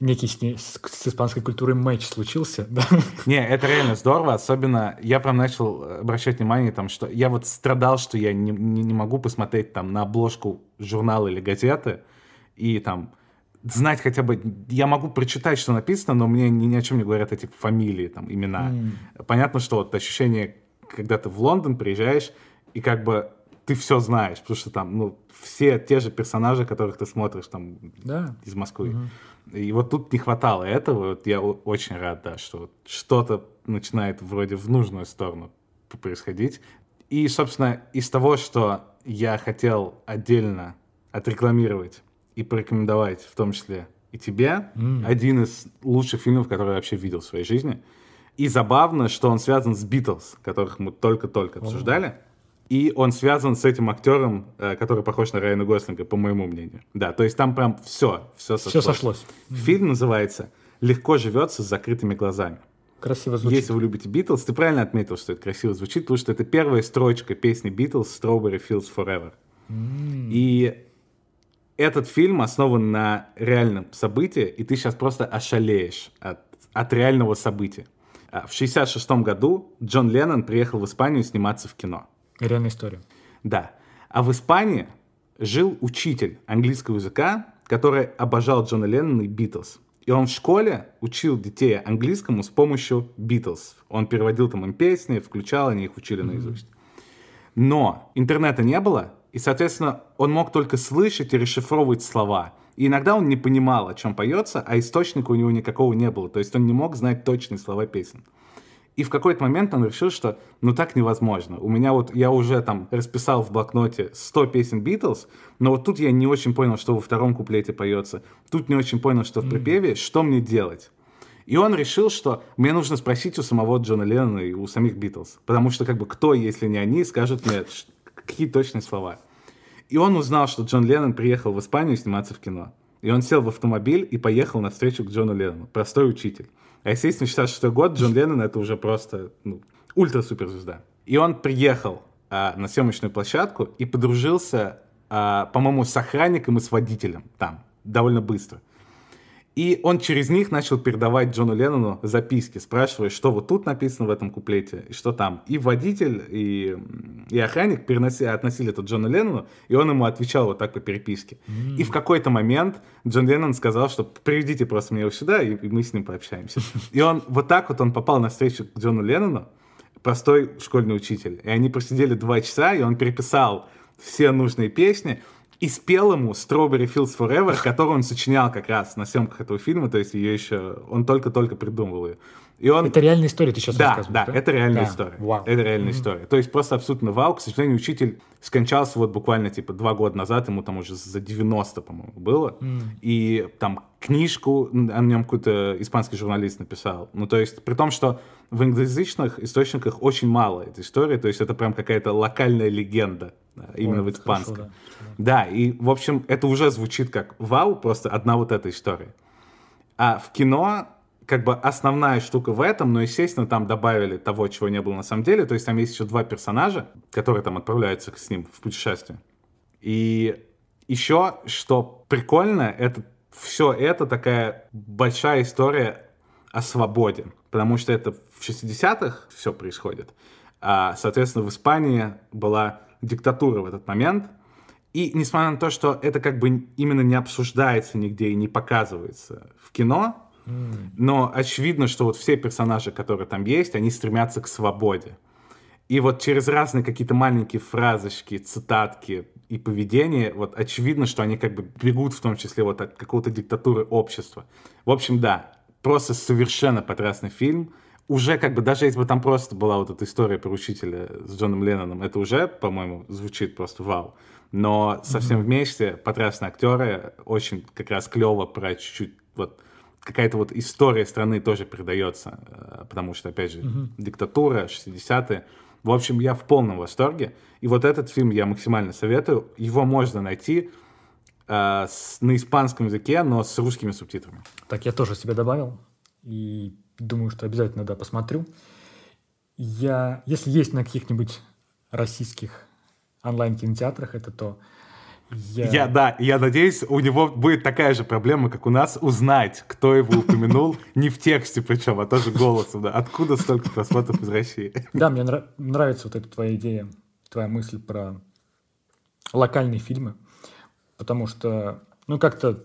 A: некий с, с- с испанской культурой матч случился, да?
B: Не, это реально здорово, особенно я прям начал обращать внимание, там, что я вот страдал, что я не, не, не могу посмотреть там на обложку журнала или газеты и там знать хотя бы, я могу прочитать, что написано, но мне ни, ни о чем не говорят эти фамилии, там, имена.
A: М.
B: Понятно, что вот ощущение, когда ты в Лондон приезжаешь, и как бы ты все знаешь, потому что там, ну, все те же персонажи, которых ты смотришь там
A: Да.
B: из Москвы.
A: Мгм.
B: И вот тут не хватало этого. Вот я очень рад, да, что вот что-то начинает вроде в нужную сторону происходить. И, собственно, из того, что я хотел отдельно отрекламировать и порекомендовать, в том числе и тебе,
A: М.
B: один из лучших фильмов, который я вообще видел в своей жизни. И забавно, что он связан с Битлз, которых мы только-только обсуждали. И он связан с этим актером, э, который похож на Райана Гослинга, по моему мнению. Да, то есть там прям все, все сошлось.
A: Все сошлось.
B: Фильм называется «Легко живется с закрытыми глазами».
A: Красиво звучит.
B: Если вы любите Битлз, ты правильно отметил, что это красиво звучит, потому что это первая строчка песни Битлз «Strawberry Fields Forever». Mm. И этот фильм основан на реальном событии, и ты сейчас просто ошалеешь от, от реального события. А, в 66 году Джон Леннон приехал в Испанию сниматься в кино.
A: Реальная история.
B: Да. А в Испании жил учитель английского языка, который обожал Джона Леннона и Битлз. И он в школе учил детей английскому с помощью Битлз. Он переводил там им песни, включал, они их учили наизусть. Но интернета не было, и, соответственно, он мог только слышать и расшифровывать слова. И иногда он не понимал, о чем поется, а источника у него никакого не было. То есть он не мог знать точные слова песен. И в какой-то момент он решил, что ну так невозможно. У меня вот, я уже там расписал в блокноте 100 песен Битлз, но вот тут я не очень понял, что во втором куплете поется. Тут не очень понял, что в припеве, что мне делать. И он решил, что мне нужно спросить у самого Джона Леннона и у самих Битлз. Потому что как бы кто, если не они, скажет мне, какие точные слова. И он узнал, что Джон Леннон приехал в Испанию сниматься в кино. И он сел в автомобиль и поехал на встречу к Джону Леннону. Простой учитель. А естественно, 66 год, Джон Леннон это уже просто ну, ультра-суперзвезда. И он приехал а, на съемочную площадку и подружился, а, по-моему, с охранником и с водителем там довольно быстро. И он через них начал передавать Джону Леннону записки, спрашивая, что вот тут написано в этом куплете, и что там. И водитель, и, и охранник переноси, относили это Джону Леннону, и он ему отвечал вот так по переписке. Mm. И в какой-то момент Джон Леннон сказал, что приведите просто меня сюда, и, и мы с ним пообщаемся. И он вот так вот он попал на встречу к Джону Леннону, простой школьный учитель. И они просидели два часа, и он переписал все нужные песни, и спел ему Strawberry Fields Forever, которую он сочинял как раз на съемках этого фильма, то есть ее еще, он только-только придумывал ее. И он...
A: Это реальная история, ты сейчас
B: да,
A: рассказываешь,
B: да? Да, это реальная да. история. Вау. Это реальная mm-hmm. история. То есть просто абсолютно вау. К сожалению, учитель скончался вот буквально типа два года назад, ему там уже за 90, по-моему, было. Mm. И там книжку о нем какой-то испанский журналист написал. Ну, то есть, при том, что в англоязычных источниках очень мало этой истории, то есть это прям какая-то локальная легенда именно Ой, в испанском. Хорошо, да. да, и, в общем, это уже звучит как вау, просто одна вот эта история. А в кино как бы основная штука в этом, но, естественно, там добавили того, чего не было на самом деле. То есть там есть еще два персонажа, которые там отправляются с ним в путешествие. И еще, что прикольно, это все это такая большая история о свободе. Потому что это в 60-х все происходит. А, соответственно, в Испании была диктатура в этот момент. И несмотря на то, что это как бы именно не обсуждается нигде и не показывается в кино, mm. но очевидно, что вот все персонажи, которые там есть, они стремятся к свободе. И вот через разные какие-то маленькие фразочки, цитатки и поведение, вот очевидно, что они как бы бегут в том числе вот от какого-то диктатуры общества. В общем, да, просто совершенно потрясный фильм уже как бы, даже если бы там просто была вот эта история про учителя с Джоном Ленноном, это уже, по-моему, звучит просто вау. Но совсем mm-hmm. вместе потрясные актеры, очень как раз клево про чуть-чуть вот какая-то вот история страны тоже передается, э, потому что, опять же, mm-hmm. диктатура, 60-е. В общем, я в полном восторге. И вот этот фильм я максимально советую. Его можно найти э, с, на испанском языке, но с русскими субтитрами.
A: Так, я тоже себе добавил. И думаю, что обязательно, да, посмотрю. Я, если есть на каких-нибудь российских онлайн-кинотеатрах это, то я...
B: я... Да, я надеюсь, у него будет такая же проблема, как у нас, узнать, кто его упомянул, не в тексте причем, а тоже голосом. Да. Откуда столько просмотров из России?
A: Да, мне нравится вот эта твоя идея, твоя мысль про локальные фильмы, потому что, ну, как-то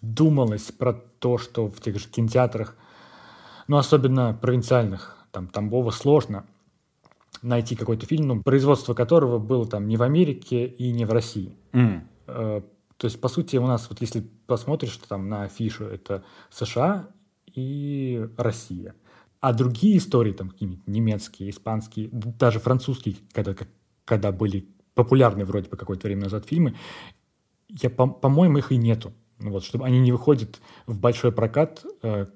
A: думалось про то, что в тех же кинотеатрах ну, особенно провинциальных, там, Тамбова сложно найти какой-то фильм, ну, производство которого было там не в Америке и не в России. Mm. то есть, по сути, у нас, вот если посмотришь там на афишу, это США и Россия. А другие истории, там какие-нибудь немецкие, испанские, даже французские, когда, когда были популярны вроде бы какое-то время назад фильмы, я, по- по-моему, их и нету. Вот, чтобы они не выходят в большой прокат, э,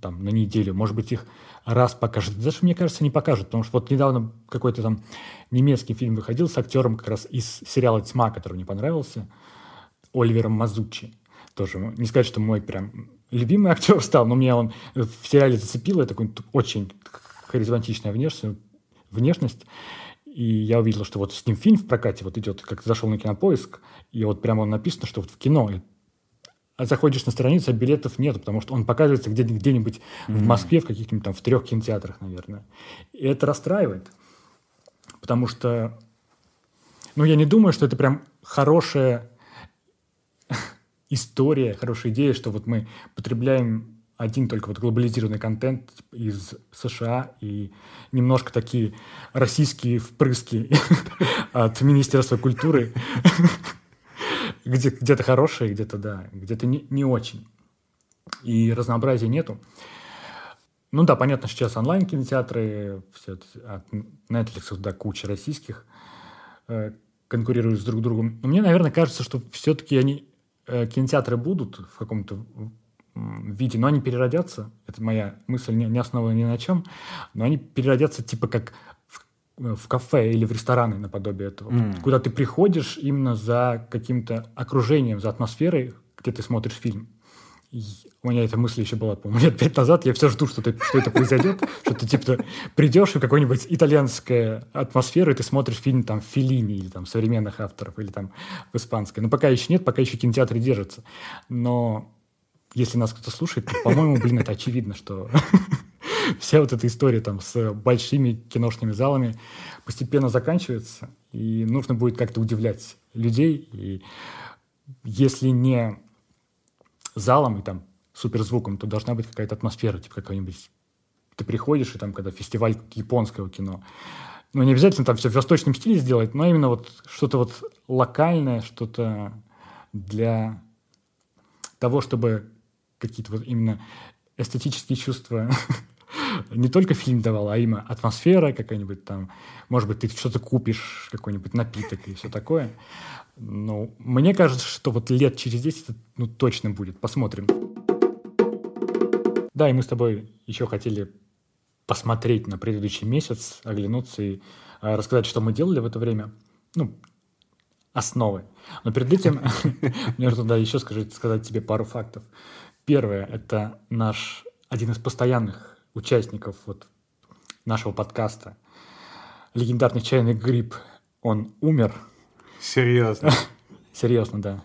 A: там, на неделю, может быть, их раз покажут. Даже, мне кажется, не покажут, потому что вот недавно какой-то там немецкий фильм выходил с актером как раз из сериала «Тьма», который мне понравился, Оливером Мазучи. Тоже, не сказать, что мой прям любимый актер стал, но меня он в сериале зацепил, это такой очень харизматичная внешность, внешность. И я увидел, что вот с ним фильм в прокате вот идет, как зашел на кинопоиск, и вот прямо написано, что вот в кино. А заходишь на страницу, а билетов нет, потому что он показывается где- где-нибудь mm-hmm. в Москве, в каких-нибудь там в трех кинотеатрах, наверное. И это расстраивает. Потому что, ну, я не думаю, что это прям хорошая история, хорошая идея, что вот мы потребляем один только вот глобализированный контент из США и немножко такие российские впрыски от Министерства культуры. Где, где-то хорошие, где-то да, где-то не, очень. И разнообразия нету. Ну да, понятно, сейчас онлайн-кинотеатры, все от Netflix до кучи российских э, конкурируют с друг другом. Но мне, наверное, кажется, что все-таки они, э, кинотеатры будут в каком-то виде, но они переродятся, это моя мысль не, не основана ни на чем, но они переродятся типа как в, в кафе или в рестораны наподобие этого, mm. куда ты приходишь именно за каким-то окружением, за атмосферой, где ты смотришь фильм. И у меня эта мысль еще была, по-моему, лет пять назад. Я все жду, что, ты, что это произойдет. Что ты, типа, придешь в какую-нибудь итальянскую атмосферу, и ты смотришь фильм там в Филини или там современных авторов, или там в испанской. Но пока еще нет, пока еще кинотеатры держатся. Но если нас кто-то слушает, по-моему, блин, это очевидно, что вся вот эта история там с большими киношными залами постепенно заканчивается, и нужно будет как-то удивлять людей. И если не залом и там суперзвуком, то должна быть какая-то атмосфера, типа какой-нибудь... Ты приходишь, и там, когда фестиваль японского кино, ну, не обязательно там все в восточном стиле сделать, но именно вот что-то вот локальное, что-то для того, чтобы какие-то вот именно эстетические чувства не только фильм давал, а именно атмосфера какая-нибудь там, может быть, ты что-то купишь, какой-нибудь напиток и все такое. Ну, мне кажется, что вот лет через 10 ну, точно будет. Посмотрим. Да, и мы с тобой еще хотели посмотреть на предыдущий месяц, оглянуться и э, рассказать, что мы делали в это время. Ну, основы. Но перед этим мне нужно да, еще сказать тебе пару фактов. Первое – это наш один из постоянных участников вот нашего подкаста. Легендарный чайный гриб, он умер.
B: Серьезно?
A: Серьезно, да.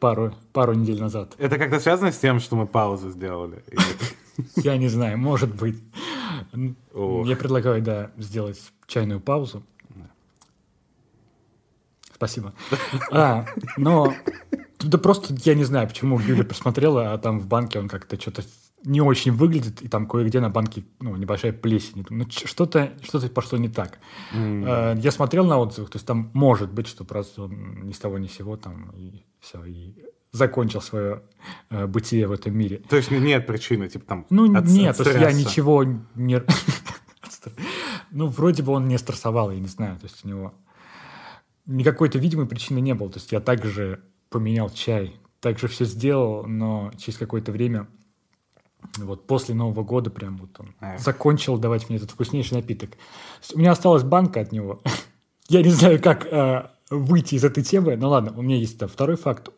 A: Пару, пару недель назад.
B: Это как-то связано с тем, что мы паузу сделали?
A: Я не знаю, может быть. Я предлагаю, да, сделать чайную паузу. Спасибо. А, но да просто я не знаю, почему Юля посмотрела, а там в банке он как-то что-то не очень выглядит, и там кое-где на банке ну, небольшая плесень. Ну, что-то что пошло не так. Mm. Я смотрел на отзывах, то есть там может быть, что просто он ни с того ни с сего там и все, и закончил свое э, бытие в этом мире.
B: То есть нет причины, типа там
A: Ну от, нет, от то есть я ничего не... Ну, вроде бы он не стрессовал, я не знаю, то есть у него никакой-то видимой причины не было. То есть я также поменял чай. Также все сделал, но через какое-то время, вот после Нового года прям вот он Эх. закончил давать мне этот вкуснейший напиток. У меня осталась банка от него. Я не знаю, как э, выйти из этой темы. Ну ладно, у меня есть да, второй факт.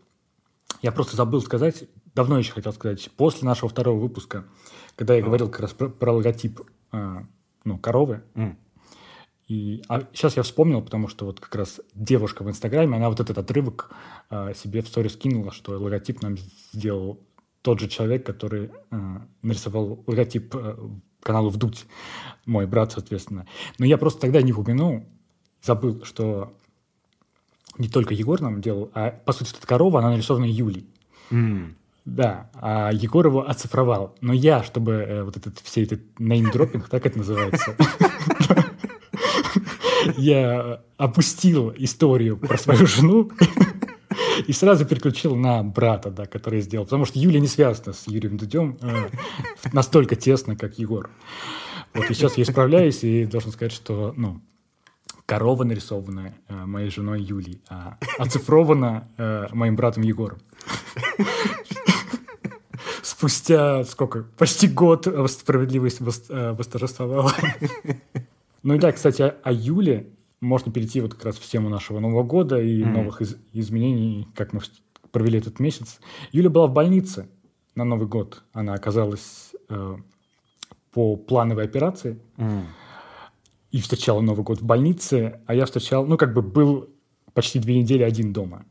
A: Я просто забыл сказать, давно еще хотел сказать, после нашего второго выпуска, когда я говорил как раз про, про логотип э, ну, коровы, mm. И, а сейчас я вспомнил, потому что вот как раз девушка в Инстаграме, она вот этот отрывок а, себе в сторис скинула, что логотип нам сделал тот же человек, который а, нарисовал логотип а, каналу «Вдуть», мой брат, соответственно. Но я просто тогда не упомянул, забыл, что не только Егор нам делал, а, по сути, эта корова, она нарисована Юлей. Mm. Да, а Егор его оцифровал. Но я, чтобы э, вот этот, все этот неймдропинг, так это называется, я опустил историю про свою жену и сразу переключил на брата, да, который сделал. Потому что Юля не связана с Юрием Дудем э, настолько тесно, как Егор. Вот и сейчас я исправляюсь и должен сказать, что, ну, корова нарисована э, моей женой Юлей, а оцифрована э, моим братом Егором. Спустя сколько? Почти год справедливость э, восторжествовала. Ну и да, кстати, о, Юле можно перейти вот как раз в тему нашего Нового года и mm-hmm. новых из, изменений, как мы провели этот месяц. Юля была в больнице. на Новый год она оказалась э, по плановой операции
B: М.
A: и встречала Новый год в больнице, а я встречал, ну, как бы был почти две недели один дома.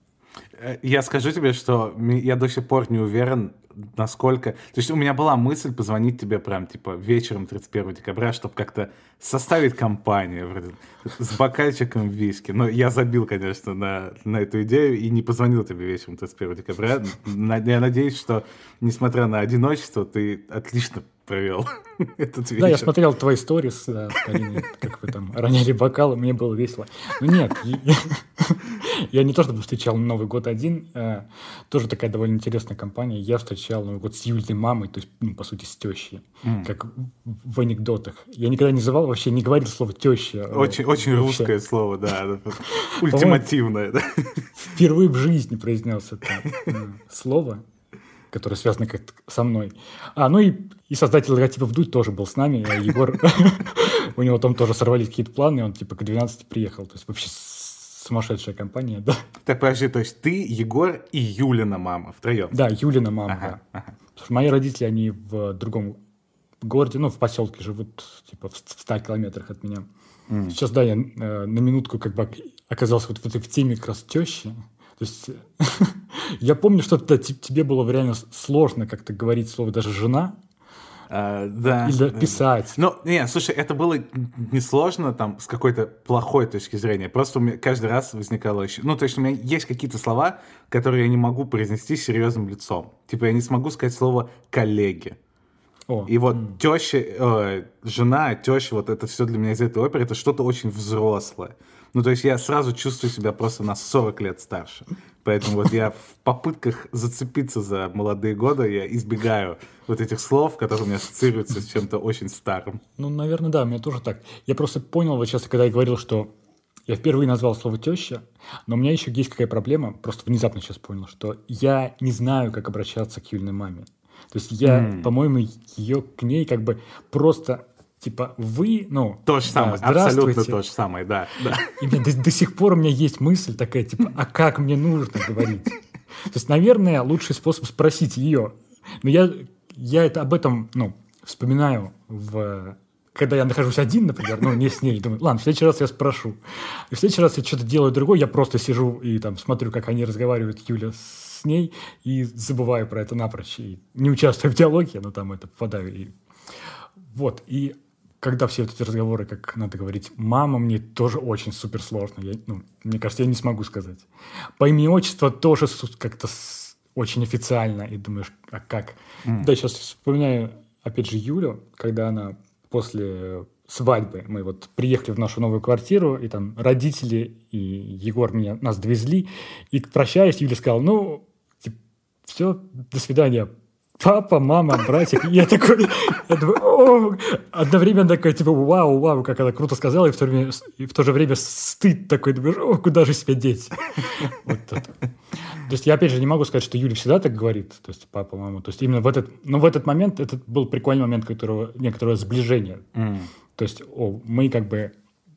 B: Э, Я скажу тебе, что я до сих пор не уверен, насколько... То есть у меня была мысль позвонить тебе прям, типа, вечером 31 декабря, чтобы как-то составить компанию, вроде, с бокальчиком виски. Но я забил, конечно, на, на эту идею и не позвонил тебе вечером 31 декабря. Я надеюсь, что, несмотря на одиночество, ты отлично провел этот вечер.
A: Да, я смотрел твои сторис, да, Кариной, как вы там роняли бокалы, мне было весело. Ну нет, я, не то чтобы встречал Новый год один, э, тоже такая довольно интересная компания. Я встречал Новый год с Юльной мамой, то есть, ну, по сути, с тещей, как в, анекдотах. Я никогда не называл, вообще не говорил слово теща. э,
B: Очень, очень
A: вообще.
B: русское слово, да. Ультимативное.
A: Впервые в жизни произнес это э, слово, которое связано как со мной. А, ну и, и создатель логотипа «Вдуть» тоже был с нами. Егор, у него там тоже сорвались какие-то планы, он типа к 12 приехал. То есть вообще сумасшедшая компания, да.
B: Так, подожди, то есть ты, Егор и Юлина мама втроем?
A: Да, Юлина мама,
B: Ага,
A: да.
B: ага.
A: Потому что мои родители, они в другом городе, ну, в поселке живут, типа, в 100 километрах от меня. Сейчас, да, я э, на минутку как бы оказался вот в этой теме как раз тещи. То есть я помню, что тебе было реально сложно как-то говорить слово даже «жена»
B: А, да.
A: или писать.
B: Ну, не, слушай, это было несложно там с какой-то плохой точки зрения. Просто у меня каждый раз возникало еще... Ну, то есть у меня есть какие-то слова, которые я не могу произнести серьезным лицом. Типа я не смогу сказать слово «коллеги».
A: О,
B: И вот теща, э, жена, теща, вот это все для меня из этой оперы, это что-то очень взрослое. Ну, то есть я сразу чувствую себя просто на 40 лет старше. Поэтому вот я в попытках зацепиться за молодые годы, я избегаю вот этих слов, которые у меня ассоциируются с чем-то очень старым.
A: Ну, наверное, да, у меня тоже так. Я просто понял вот сейчас, когда я говорил, что я впервые назвал слово теща, но у меня еще есть какая проблема, просто внезапно сейчас понял, что я не знаю, как обращаться к Юльной маме. То есть я, по-моему, ее к ней как бы просто типа вы, ну,
B: То же
A: да,
B: самое, абсолютно
A: здравствуйте.
B: то же самое, да. да.
A: И мне до, до сих пор у меня есть мысль такая, типа, а как мне нужно говорить? То есть, наверное, лучший способ спросить ее. Но я, я это об этом, ну, вспоминаю в когда я нахожусь один, например, ну, не с ней, думаю, ладно, в следующий раз я спрошу. И в следующий раз я что-то делаю другое, я просто сижу и там смотрю, как они разговаривают, Юля с ней, и забываю про это напрочь. И не участвую в диалоге, но там это попадаю. И... Вот, и когда все вот эти разговоры, как надо говорить, мама, мне тоже очень супер сложно. Я, ну, мне кажется, я не смогу сказать. По имени отчество тоже как-то очень официально. И думаешь, а как? Да, сейчас вспоминаю, опять же, Юлю, когда она после свадьбы, мы вот приехали в нашу новую квартиру, и там родители и Егор меня, нас довезли, и прощаясь, Юля сказала, ну, все, до свидания, папа, мама, братик. И я такой, я думаю, «О!» одновременно такой, типа, вау, вау, как она круто сказала, и в то, время, и в то же время стыд такой, думаешь, о, куда же себя деть? Вот это. То есть я, опять же, не могу сказать, что Юля всегда так говорит, то есть папа, мама. То есть именно в этот, но в этот момент, это был прикольный момент которого, некоторого сближения. То есть о, мы как бы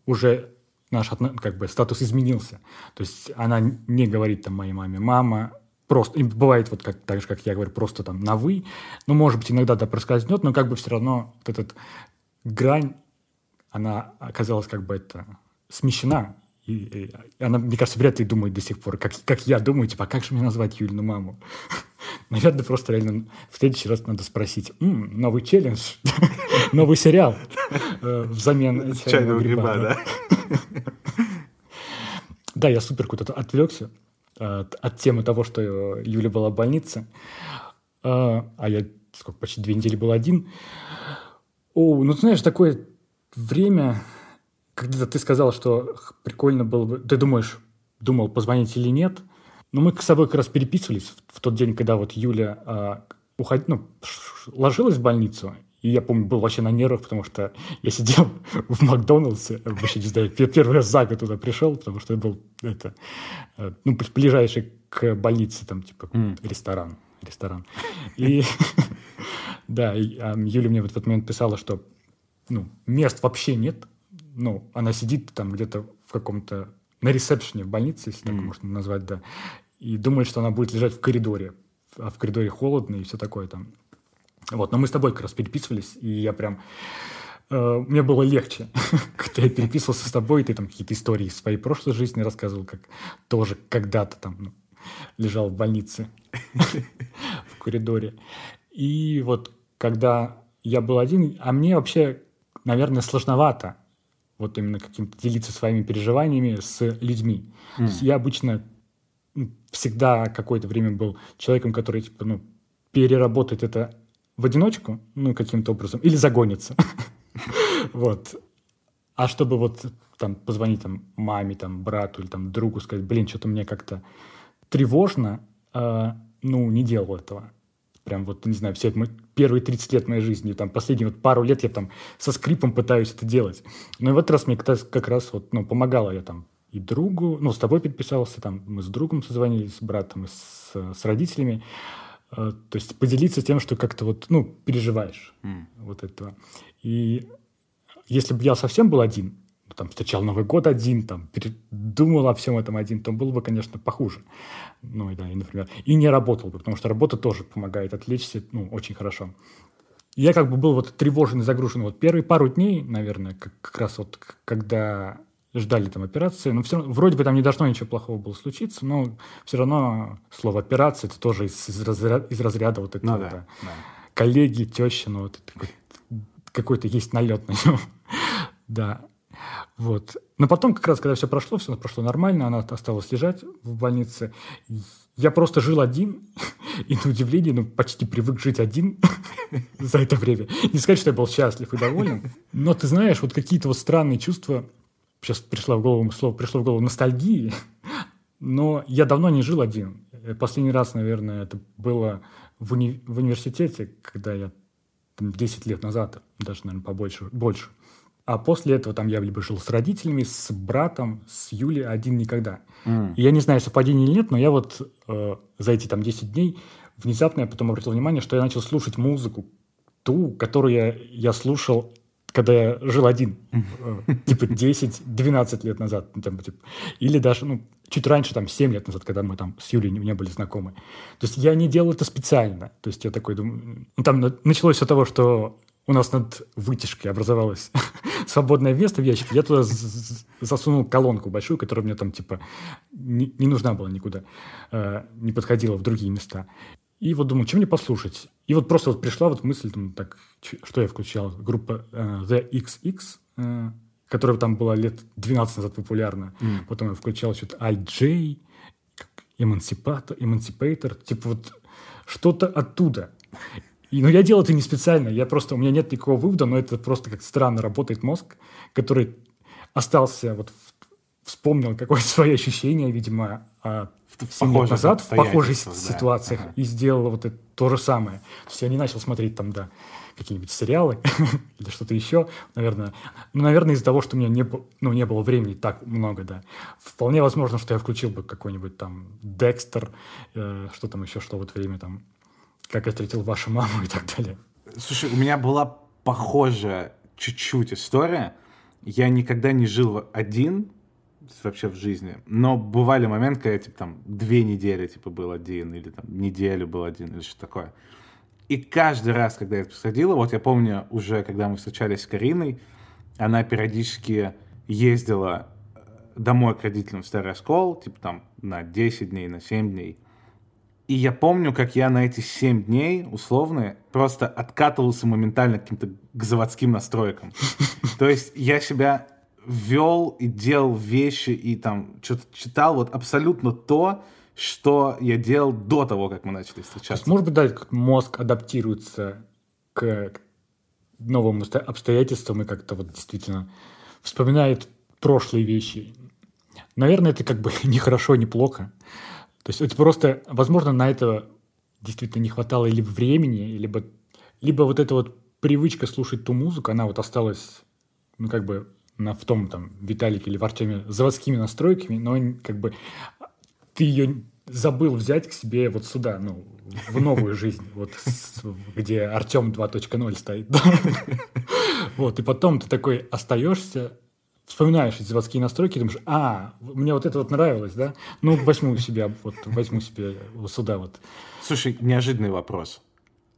A: уже наш как бы статус изменился. То есть она не говорит там моей маме мама, просто бывает вот как так же, как я говорю, просто там на вы. Ну, может быть, иногда да проскользнет, но как бы все равно вот этот грань, она оказалась как бы это смещена. И, и она, мне кажется, вряд ли думает до сих пор, как, как я думаю, типа, а как же мне назвать Юлину маму? Наверное, просто реально в следующий раз надо спросить, «М, новый челлендж, новый сериал э, взамен
B: Чайного гриба, да.
A: Да, я супер куда-то отвлекся от, от темы того, что э, Юля была в больнице, а, а я сколько, почти две недели был один. О, ну ты знаешь, такое время, когда ты сказал, что прикольно было бы... Ты думаешь, думал, позвонить или нет. Но мы с собой как раз переписывались в, тот день, когда вот Юля а, уход- ну, ложилась в больницу. И я помню, был вообще на нервах, потому что я сидел в Макдональдсе, вообще не знаю, пе- первый раз за год туда пришел, потому что я был это, э, ну, ближайший к больнице, там, типа, ресторан. Ресторан. И да, а, Юля мне в этот момент писала, что ну, мест вообще нет. Ну, она сидит там где-то в каком-то на ресепшене в больнице, если так можно назвать, да, и думает, что она будет лежать в коридоре а в коридоре холодно и все такое там. Вот, но мы с тобой как раз переписывались, и я прям... Э, мне было легче, когда я переписывался с тобой, и ты там какие-то истории из своей прошлой жизни рассказывал, как тоже когда-то там ну, лежал в больнице в коридоре. И вот когда я был один, а мне вообще, наверное, сложновато вот именно каким-то делиться своими переживаниями с людьми. Mm. Я обычно всегда какое-то время был человеком, который типа, ну, переработает это в одиночку, ну, каким-то образом, или загонится. Вот. А чтобы вот там позвонить там маме, там брату или там другу, сказать, блин, что-то мне как-то тревожно, э, ну, не делал этого. Прям вот, не знаю, все это, первые 30 лет моей жизни, там, последние вот пару лет я там со скрипом пытаюсь это делать. Но и в этот раз мне как раз вот, ну, помогало я там и другу, ну, с тобой переписался, там, мы с другом созвонились, с братом и с, с родителями. Э, то есть поделиться тем, что как-то вот, ну, переживаешь mm. вот этого. И если бы я совсем был один, ну, там, встречал Новый год один, там, думал о всем этом один, то было бы, конечно, похуже. Ну, и, да, и, например, и не работал бы, потому что работа тоже помогает отвлечься, ну, очень хорошо. я как бы был вот тревожен и загружен вот первые пару дней, наверное, как, как раз вот когда ждали там операции, но все, вроде бы там не должно ничего плохого было случиться, но все равно слово операция это тоже из, из, разряда, из разряда вот этого, ну, да, да. Да. коллеги, теща, ну вот какой-то есть налет на него. да. Вот. Но потом, как раз, когда все прошло, все прошло нормально, она осталась лежать в больнице. Я просто жил один, и на удивление, ну, почти привык жить один за это время. Не сказать, что я был счастлив и доволен, но ты знаешь, вот какие-то вот странные чувства сейчас пришло в голову слово, пришло в голову ностальгии, но я давно не жил один. Последний раз, наверное, это было в, уни в университете, когда я там, 10 лет назад, даже, наверное, побольше, больше. А после этого там я либо жил с родителями, с братом, с Юлей, один никогда. Mm. И я не знаю, совпадение или нет, но я вот э, за эти там 10 дней внезапно я потом обратил внимание, что я начал слушать музыку, ту, которую я, я слушал когда я жил один, э, типа 10-12 лет назад, ну, там, типа, или даже, ну, чуть раньше, там, 7 лет назад, когда мы там с Юлей не, не были знакомы. То есть я не делал это специально. То есть я такой думаю... Ну, там началось с того, что у нас над вытяжкой образовалось свободное место в ящике. Я туда засунул колонку большую, которая мне там, типа, не, не нужна была никуда, э, не подходила в другие места. И вот думаю, чем мне послушать? И вот просто вот пришла вот мысль, там, так, что я включал? Группа э, The XX, э, которая там была лет 12 назад популярна. Mm. Потом я включал что-то IJ, Emancipator, Emancipator, типа вот что-то оттуда. И, ну, я делал это не специально, я просто, у меня нет никакого вывода, но это просто как странно работает мозг, который остался, вот вспомнил какое-то свое ощущение, видимо, от 7 лет назад в похожих да. ситуациях ага. и сделала вот это то же самое. То есть я не начал смотреть там, да, какие-нибудь сериалы или что-то еще, наверное. Ну, наверное, из-за того, что у меня не, ну, не было времени так много, да. Вполне возможно, что я включил бы какой-нибудь там Декстер, э, что там еще, что в это время там, как я встретил вашу маму и так далее.
B: Слушай, у меня была похожая чуть-чуть история. Я никогда не жил один, вообще в жизни. Но бывали моменты, когда я, типа, там, две недели, типа, был один, или там, неделю был один, или что такое. И каждый раз, когда это происходило, вот я помню уже, когда мы встречались с Кариной, она периодически ездила э, домой к родителям в старый оскол, типа там на 10 дней, на 7 дней. И я помню, как я на эти 7 дней, условно, просто откатывался моментально к каким-то к заводским настройкам. То есть я себя вел и делал вещи и там что-то читал вот абсолютно то, что я делал до того, как мы начали встречаться. есть,
A: может быть, да, мозг адаптируется к новым обстоятельствам и как-то вот действительно вспоминает прошлые вещи. Наверное, это как бы не хорошо, не плохо. То есть это просто, возможно, на это действительно не хватало либо времени, либо, либо вот эта вот привычка слушать ту музыку, она вот осталась, ну, как бы на, в том там Виталике или в Артеме заводскими настройками, но как бы ты ее забыл взять к себе вот сюда, ну, в новую жизнь, вот где Артем 2.0 стоит. Вот, и потом ты такой остаешься вспоминаешь эти заводские настройки, думаешь, а, мне вот это вот нравилось, да? Ну, возьму себе, вот, возьму себе сюда вот.
B: Слушай, неожиданный вопрос.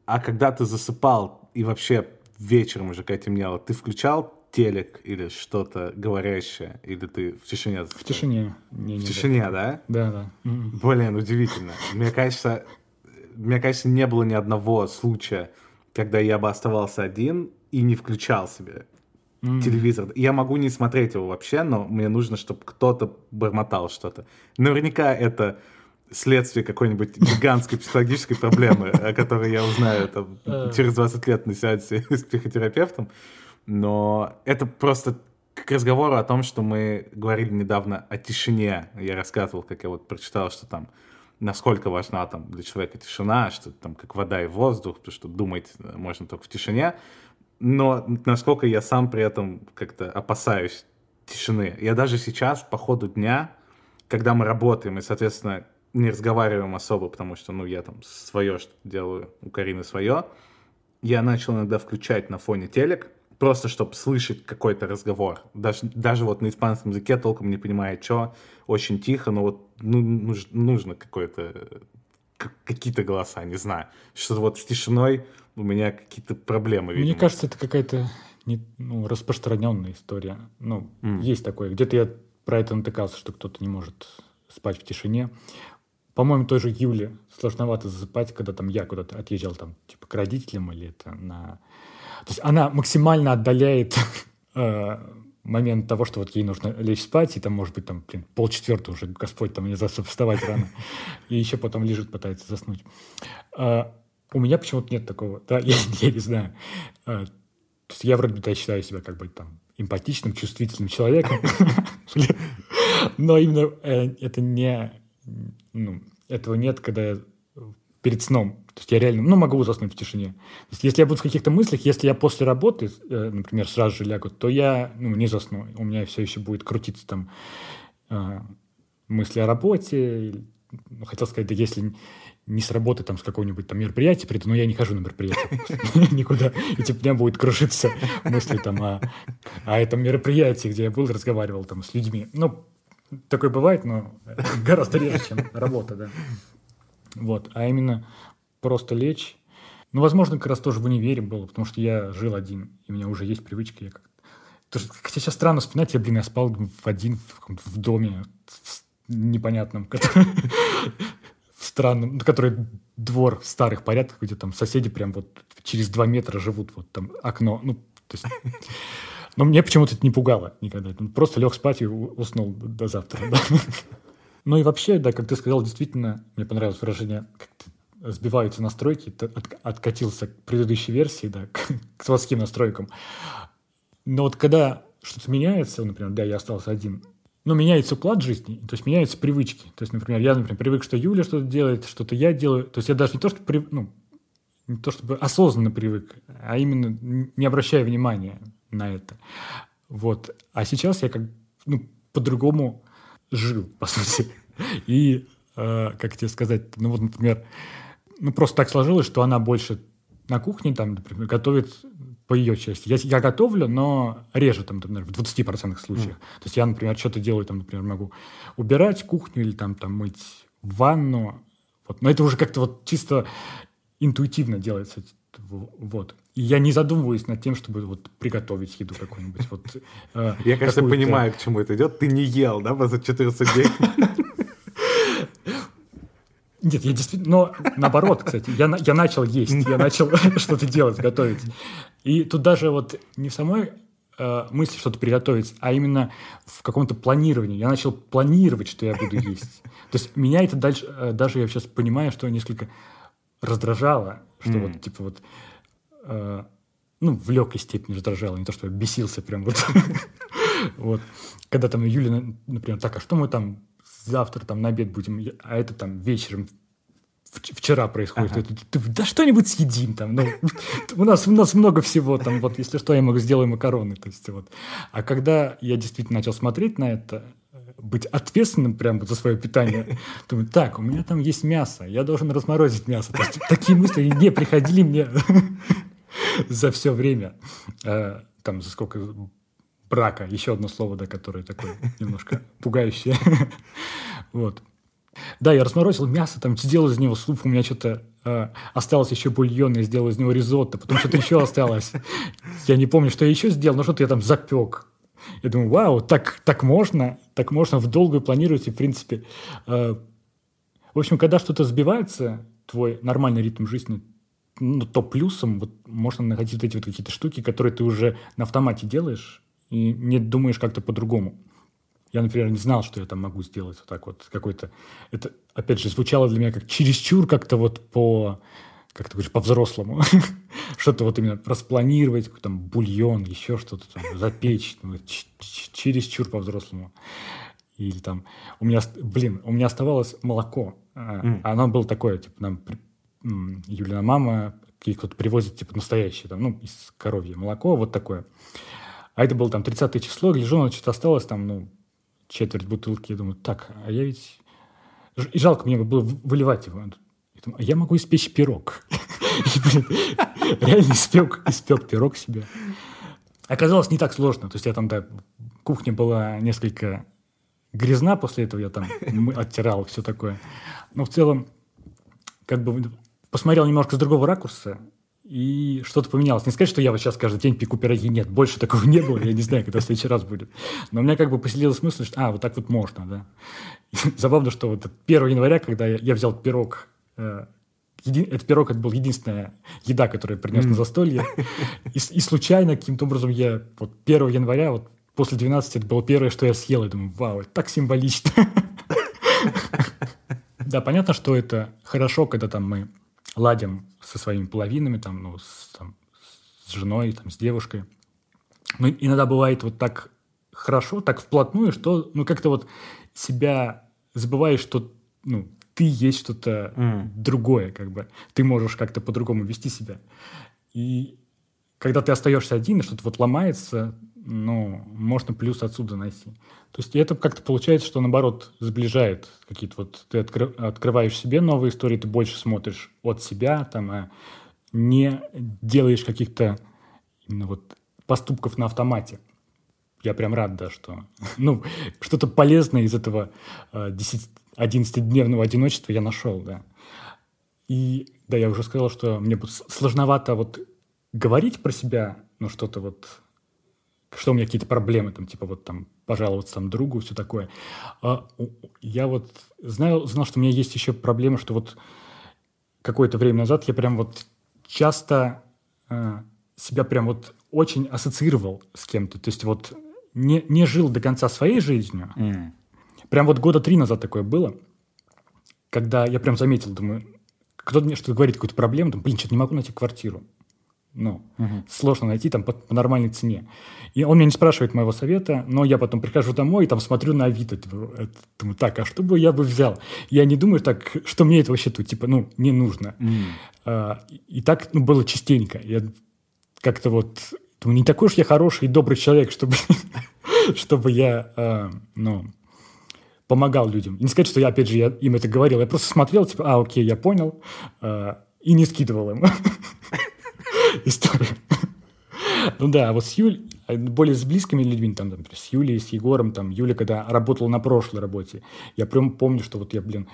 B: А когда ты засыпал и вообще вечером уже когда темнело, ты включал телек или что-то говорящее? Или ты в тишине?
A: В тишине.
B: Не, в не, тишине, да?
A: Да, да.
B: Блин, удивительно. Мне кажется, мне кажется, не было ни одного случая, когда я бы оставался один и не включал себе mm. телевизор. Я могу не смотреть его вообще, но мне нужно, чтобы кто-то бормотал что-то. Наверняка это следствие какой-нибудь гигантской психологической проблемы, о которой я узнаю там, э. через 20 лет на сеансе с психотерапевтом. Но это просто к разговору о том, что мы говорили недавно о тишине. Я рассказывал, как я вот прочитал, что там насколько важна там для человека тишина, что там как вода и воздух, потому что думать можно только в тишине. Но насколько я сам при этом как-то опасаюсь тишины. Я даже сейчас по ходу дня, когда мы работаем и, соответственно, не разговариваем особо, потому что, ну, я там свое что делаю, у Карины свое, я начал иногда включать на фоне телек, просто чтобы слышать какой-то разговор. Даже, даже вот на испанском языке толком не понимая, что, очень тихо, но вот ну, нуж, нужно какое-то какие-то голоса, не знаю. Что-то вот с тишиной у меня какие-то проблемы.
A: Видимо. Мне кажется, это какая-то не, ну, распространенная история. Ну, mm. есть такое. Где-то я про это натыкался, что кто-то не может спать в тишине. По-моему, той же Юле сложновато засыпать, когда там я куда-то отъезжал там, типа, к родителям или это на... То есть она максимально отдаляет э, момент того, что вот ей нужно лечь спать, и там, может быть, там, блин, полчетвертого уже Господь там не заставит вставать рано, и еще потом лежит, пытается заснуть. А, у меня почему-то нет такого, да, я, я не знаю. А, то есть я вроде бы да, считаю себя как бы там эмпатичным, чувствительным человеком, но именно э, это не ну, этого нет, когда я перед сном. То есть я реально, ну, могу заснуть в тишине. То есть если я буду в каких-то мыслях, если я после работы, э, например, сразу же лягу, то я, ну, не засну. У меня все еще будет крутиться там э, мысли о работе. Ну, хотел сказать, да если не с работы, там, с какого-нибудь там мероприятия приду, но я не хожу на мероприятие никуда. И типа у меня будет крушиться мысли там о, о этом мероприятии, где я был, разговаривал там с людьми. Ну, Такое бывает, но гораздо реже, чем работа, да. Вот, а именно просто лечь. Ну, возможно, как раз тоже в универе было, потому что я жил один, и у меня уже есть привычка. Я как... Тоже, хотя сейчас странно вспоминать, я, блин, я спал в один в, в доме в непонятном, в странном, который двор старых порядках, где там соседи прям вот через два метра живут, вот там окно, ну, то есть но мне почему-то это не пугало никогда. Просто лег спать и уснул до завтра. Ну и вообще, да, как ты сказал, действительно, мне понравилось выражение, как сбиваются настройки, от, откатился к предыдущей версии, да, к, к заводским настройкам. Но вот когда что-то меняется, например, да, я остался один, но меняется уклад жизни, то есть меняются привычки. То есть, например, я, например, привык, что Юля что-то делает, что-то я делаю. То есть я даже не то, что при, ну, не то чтобы осознанно привык, а именно не обращая внимания на это. Вот. А сейчас я как ну, по-другому жил, по сути. И, э, как тебе сказать, ну вот, например, ну просто так сложилось, что она больше на кухне там, например, готовит по ее части. Я, я готовлю, но реже, там, например, в 20% случаях. Mm. То есть я, например, что-то делаю, там, например, могу убирать кухню или там, там мыть ванну. Вот. Но это уже как-то вот чисто интуитивно делается. Вот. И я не задумываюсь над тем, чтобы вот приготовить еду какую-нибудь. Вот,
B: э, я, конечно, понимаю, к чему это идет. Ты не ел, да, за 14 дней?
A: Нет, я действительно... Но наоборот, кстати, я, я начал есть, я начал что-то делать, готовить. И тут даже вот не в самой э, мысли что-то приготовить, а именно в каком-то планировании. Я начал планировать, что я буду есть. То есть меня это дальше... Э, даже я сейчас понимаю, что несколько раздражало, что mm. вот, типа, вот, э, ну, в легкой степени раздражало, не то, что я бесился прям вот. вот. Когда там Юля, например, так, а что мы там завтра там на обед будем, а это там вечером вчера происходит. Ага. Это, да что-нибудь съедим там. Ну, у, нас, у нас много всего там. Вот, если что, я могу сделаю макароны. То есть, вот. А когда я действительно начал смотреть на это, быть ответственным прямо за свое питание. Думаю, так, у меня там есть мясо, я должен разморозить мясо. То есть, такие мысли не приходили мне за все время. Э, там за сколько рака. Еще одно слово, да, которое такое немножко пугающее. Вот. Да, я разморозил мясо, там сделал из него суп, у меня что-то э, осталось еще бульон, я сделал из него ризотто, потом что-то еще осталось. Я не помню, что я еще сделал, но что-то я там запек. Я думаю, вау, так, так можно, так можно в долгую планировать, и, в принципе, э, в общем, когда что-то сбивается, твой нормальный ритм жизни, ну, то плюсом вот можно находить вот эти вот какие-то штуки, которые ты уже на автомате делаешь и не думаешь как-то по-другому. Я, например, не знал, что я там могу сделать вот так вот какой-то... Это, опять же, звучало для меня как чересчур как-то вот по... Как ты говоришь, по-взрослому. что-то вот именно распланировать, там бульон, еще что-то там, запечь. Ну, чересчур по-взрослому. Или там... У меня, блин, у меня оставалось молоко. Mm. Оно было такое, типа, нам Юлина мама кто-то привозит, типа, настоящее, там, ну, из коровье молоко, вот такое. А это было там 30 число, гляжу, оно что-то осталось там, ну, четверть бутылки. Я думаю, так, а я ведь... И жалко мне было выливать его. Я думаю, а я могу испечь пирог. Реально испек, испек пирог себе. Оказалось, не так сложно. То есть я там, да, кухня была несколько грязна после этого, я там оттирал, все такое. Но в целом, как бы посмотрел немножко с другого ракурса, и что-то поменялось. Не сказать, что я вот сейчас каждый день пеку пироги. Нет, больше такого не было. Я не знаю, когда в следующий раз будет. Но у меня как бы поселилась мысль, что а, вот так вот можно, да. Забавно, что вот 1 января, когда я, взял пирог, э, еди, этот пирог это был единственная еда, которую я принес mm. на застолье. И, и случайно каким-то образом я вот 1 января, вот после 12 это было первое, что я съел. Я думаю, вау, это так символично. Да, понятно, что это хорошо, когда там мы ладим со своими половинами, там, ну, с, там, с женой, там, с девушкой. Но иногда бывает вот так хорошо, так вплотную, что, ну, как-то вот себя забываешь, что, ну, ты есть что-то mm. другое, как бы. Ты можешь как-то по-другому вести себя. И когда ты остаешься один, и что-то вот ломается, ну, можно плюс отсюда найти. То есть это как-то получается, что наоборот сближает какие-то вот... Ты откры, открываешь себе новые истории, ты больше смотришь от себя, там, а не делаешь каких-то именно вот поступков на автомате. Я прям рад, да, что ну, что-то полезное из этого 11-дневного а, одиночества я нашел, да. И да, я уже сказал, что мне сложновато вот говорить про себя, ну, что-то вот что у меня какие-то проблемы, там, типа вот там пожаловаться там другу, все такое. А, я вот знал, знал, что у меня есть еще проблема, что вот какое-то время назад я прям вот часто э, себя прям вот очень ассоциировал с кем-то. То есть вот не, не жил до конца своей жизнью. Mm. Прям вот года три назад такое было, когда я прям заметил, думаю, кто-то мне что-то говорит, какую-то проблему, там, блин, что-то не могу найти квартиру ну, угу. сложно найти там по, по нормальной цене. И он меня не спрашивает моего совета, но я потом прихожу домой и там смотрю на Авито, типа, думаю, так, а что бы я бы взял? Я не думаю так, что мне это вообще тут, типа, ну, не нужно. Mm. А, и так ну, было частенько. Я как-то вот, думаю, не такой уж я хороший и добрый человек, чтобы, чтобы я, а, ну, помогал людям. Не сказать, что я, опять же, я им это говорил, я просто смотрел, типа, а, окей, я понял, а, и не скидывал им. история. Ну да, а вот с Юлей, более с близкими людьми, там, например, с Юлей, с Егором, там, Юля, когда работала на прошлой работе, я прям помню, что вот я, блин,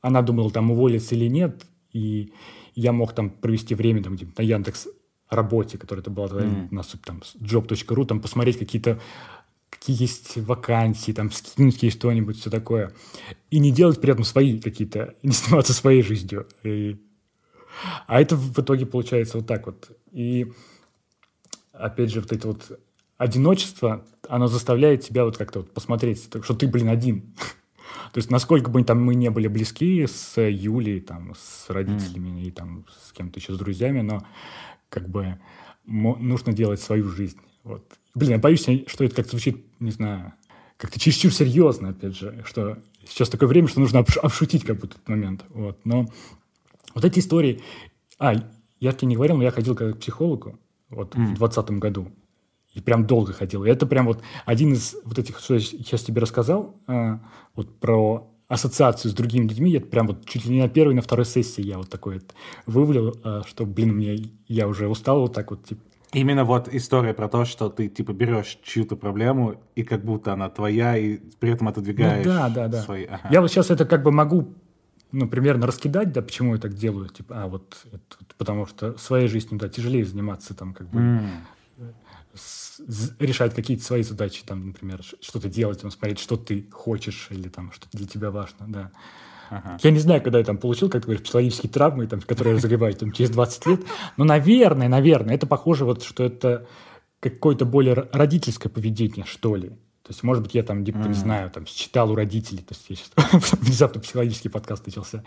A: она думала, там, уволиться или нет, и я мог там провести время там, на Яндекс работе, которая это была mm. на там, job.ru, там посмотреть какие-то какие есть вакансии, там, скинуть ей что-нибудь, все такое. И не делать при этом свои какие-то, не заниматься своей жизнью. И а это в итоге получается вот так вот. И опять же, вот это вот одиночество, оно заставляет тебя вот как-то вот посмотреть, что ты, блин, один. То есть, насколько бы там мы не были близки с Юлей, там, с родителями mm. и там с кем-то еще, с друзьями, но как бы нужно делать свою жизнь. Вот. Блин, я боюсь, что это как-то звучит, не знаю, как-то чересчур серьезно, опять же, что сейчас такое время, что нужно обшутить как будто этот момент. Вот. Но вот эти истории... А, я тебе не говорил, но я ходил к психологу вот mm. в двадцатом году. И прям долго ходил. И это прям вот один из вот этих, что я сейчас тебе рассказал, а, вот про ассоциацию с другими людьми, это прям вот чуть ли не на первой, на второй сессии я вот такой вот вывалил, а, что, блин, мне, я уже устал вот так вот, типа,
B: Именно вот история про то, что ты типа берешь чью-то проблему, и как будто она твоя, и при этом отодвигаешь
A: ну, да, да, да.
B: свои. Ага.
A: Я вот сейчас это как бы могу ну, примерно раскидать, да, почему я так делаю, типа, а вот это, потому что своей жизнью, да, тяжелее заниматься там как бы mm. с, с, решать какие-то свои задачи, там, например, что-то делать, там, смотреть, что ты хочешь или там, что для тебя важно, да. Ага. Я не знаю, когда я там получил, как ты говоришь, психологические травмы, там, которые разогревают там, через 20 лет. Но, наверное, наверное, это похоже, вот, что это какое-то более родительское поведение, что ли. То есть, может быть, я там, mm-hmm. не знаю, там, читал у родителей, то есть, я сейчас внезапно психологический подкаст начался.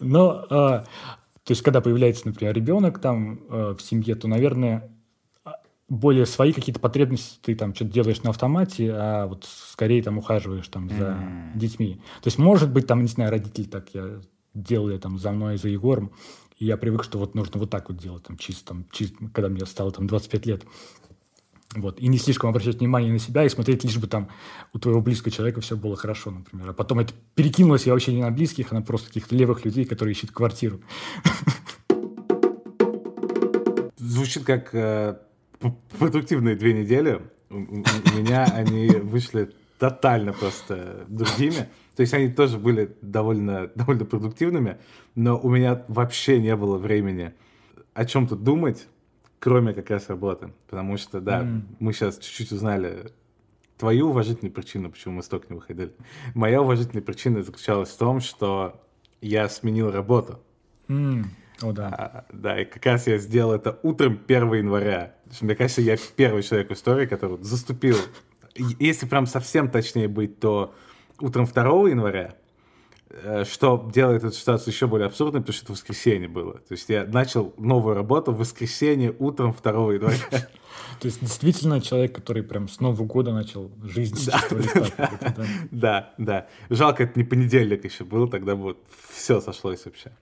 A: Но, э, то есть, когда появляется, например, ребенок там э, в семье, то, наверное, более свои какие-то потребности ты там что-то делаешь на автомате, а вот скорее там ухаживаешь там за mm. детьми. То есть, может быть, там, не знаю, родители так я делали там за мной, за Егором, и я привык, что вот нужно вот так вот делать, там, чисто, там, чисто когда мне стало там 25 лет. Вот, и не слишком обращать внимание на себя и смотреть, лишь бы там у твоего близкого человека все было хорошо, например. А потом это перекинулось я вообще не на близких, а на просто каких-то левых людей, которые ищут квартиру.
B: Звучит как э, продуктивные две недели. У, у меня они вышли тотально просто другими. То есть они тоже были довольно, довольно продуктивными, но у меня вообще не было времени о чем-то думать, кроме как раз работы. Потому что, да, mm. мы сейчас чуть-чуть узнали твою уважительную причину, почему мы столько не выходили. Моя уважительная причина заключалась в том, что я сменил работу.
A: Mm. О, да.
B: А, да, и как раз я сделал это утром 1 января. Мне кажется, я первый человек в истории, который заступил. Если прям совсем точнее быть, то утром 2 января, э, что делает эту ситуацию еще более абсурдной, потому что это воскресенье было. То есть я начал новую работу в воскресенье утром 2 января.
A: То есть действительно человек, который прям с Нового года начал жизнь с чистого.
B: Да, да. Жалко, это не понедельник еще был, тогда вот все сошлось вообще.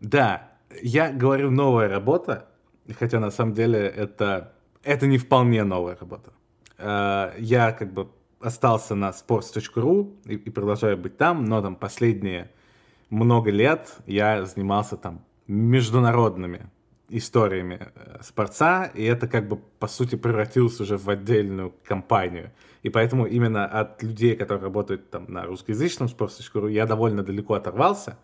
B: Да, я говорю новая работа, хотя на самом деле это, это не вполне новая работа. Э, я как бы остался на sports.ru и, и продолжаю быть там, но там последние много лет я занимался там международными историями э, спорца, и это как бы, по сути, превратилось уже в отдельную компанию. И поэтому именно от людей, которые работают там на русскоязычном sports.ru, я довольно далеко оторвался,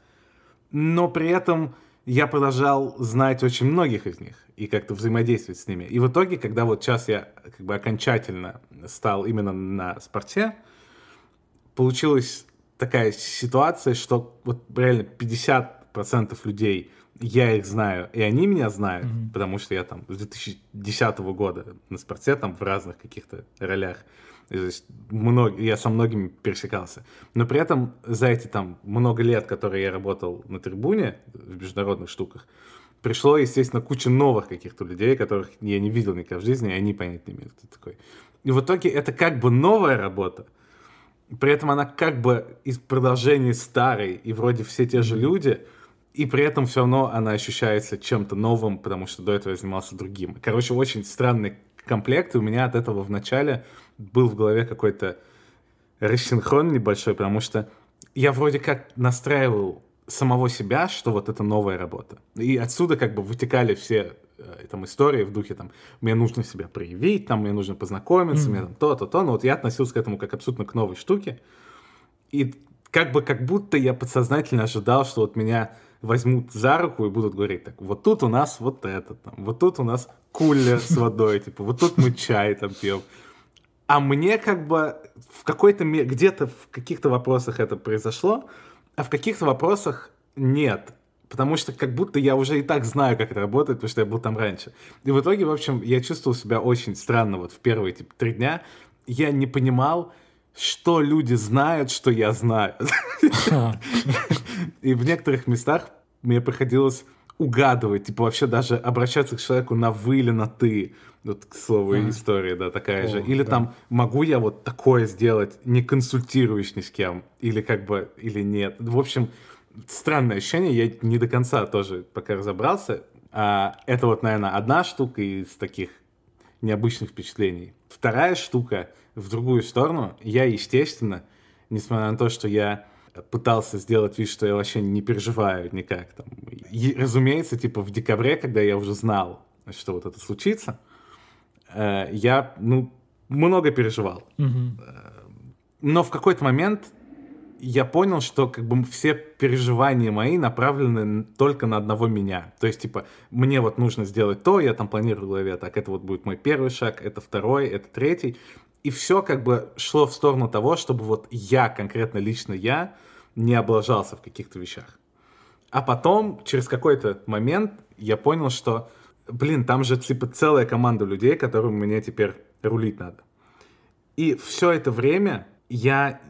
B: но при этом я продолжал знать очень многих из них и как-то взаимодействовать с ними. И в итоге, когда вот сейчас я как бы окончательно стал именно на спорте, получилась такая ситуация, что вот реально 50% людей я их знаю, и они меня знают, mm-hmm. потому что я там с 2010 года на спорте, там в разных каких-то ролях. То есть много, я со многими пересекался. Но при этом за эти там много лет, которые я работал на трибуне в международных штуках, пришло, естественно, куча новых каких-то людей, которых я не видел никогда в жизни, и они понять не имеют, кто такой. И в итоге это как бы новая работа, при этом она как бы из продолжения старой, и вроде все те же люди, и при этом все равно она ощущается чем-то новым, потому что до этого я занимался другим. Короче, очень странный комплект, и у меня от этого в начале был в голове какой-то рассинхрон небольшой, потому что я вроде как настраивал самого себя, что вот это новая работа. И отсюда как бы вытекали все э, там истории в духе там мне нужно себя проявить, там мне нужно познакомиться, mm-hmm. мне там то-то, то. Но вот я относился к этому как абсолютно к новой штуке. И как бы как будто я подсознательно ожидал, что вот меня возьмут за руку и будут говорить так, вот тут у нас вот это, там, вот тут у нас кулер с водой, типа, вот тут мы чай там пьем, а мне как бы в какой-то где-то в каких-то вопросах это произошло, а в каких-то вопросах нет. Потому что как будто я уже и так знаю, как это работает, потому что я был там раньше. И в итоге, в общем, я чувствовал себя очень странно вот в первые типа, три дня. Я не понимал, что люди знают, что я знаю. И в некоторых местах мне приходилось угадывать, типа вообще даже обращаться к человеку на вы или на ты. Вот, к слову, а. история, да, такая О, же. Или да. там, могу я вот такое сделать, не консультируясь ни с кем? Или как бы, или нет? В общем, странное ощущение, я не до конца тоже пока разобрался. А, это вот, наверное, одна штука из таких необычных впечатлений. Вторая штука в другую сторону. Я, естественно, несмотря на то, что я пытался сделать вид, что я вообще не переживаю никак. Там. И, разумеется, типа в декабре, когда я уже знал, что вот это случится, я, ну, много переживал.
A: Мгм.
B: Но в какой-то момент я понял, что как бы все переживания мои направлены только на одного меня. То есть, типа, мне вот нужно сделать то, я там планирую в голове, так, это вот будет мой первый шаг, это второй, это третий. И все как бы шло в сторону того, чтобы вот я, конкретно лично я, не облажался в каких-то вещах. А потом, через какой-то момент, я понял, что, блин, там же типа целая команда людей, которым мне теперь рулить надо. И все это время я,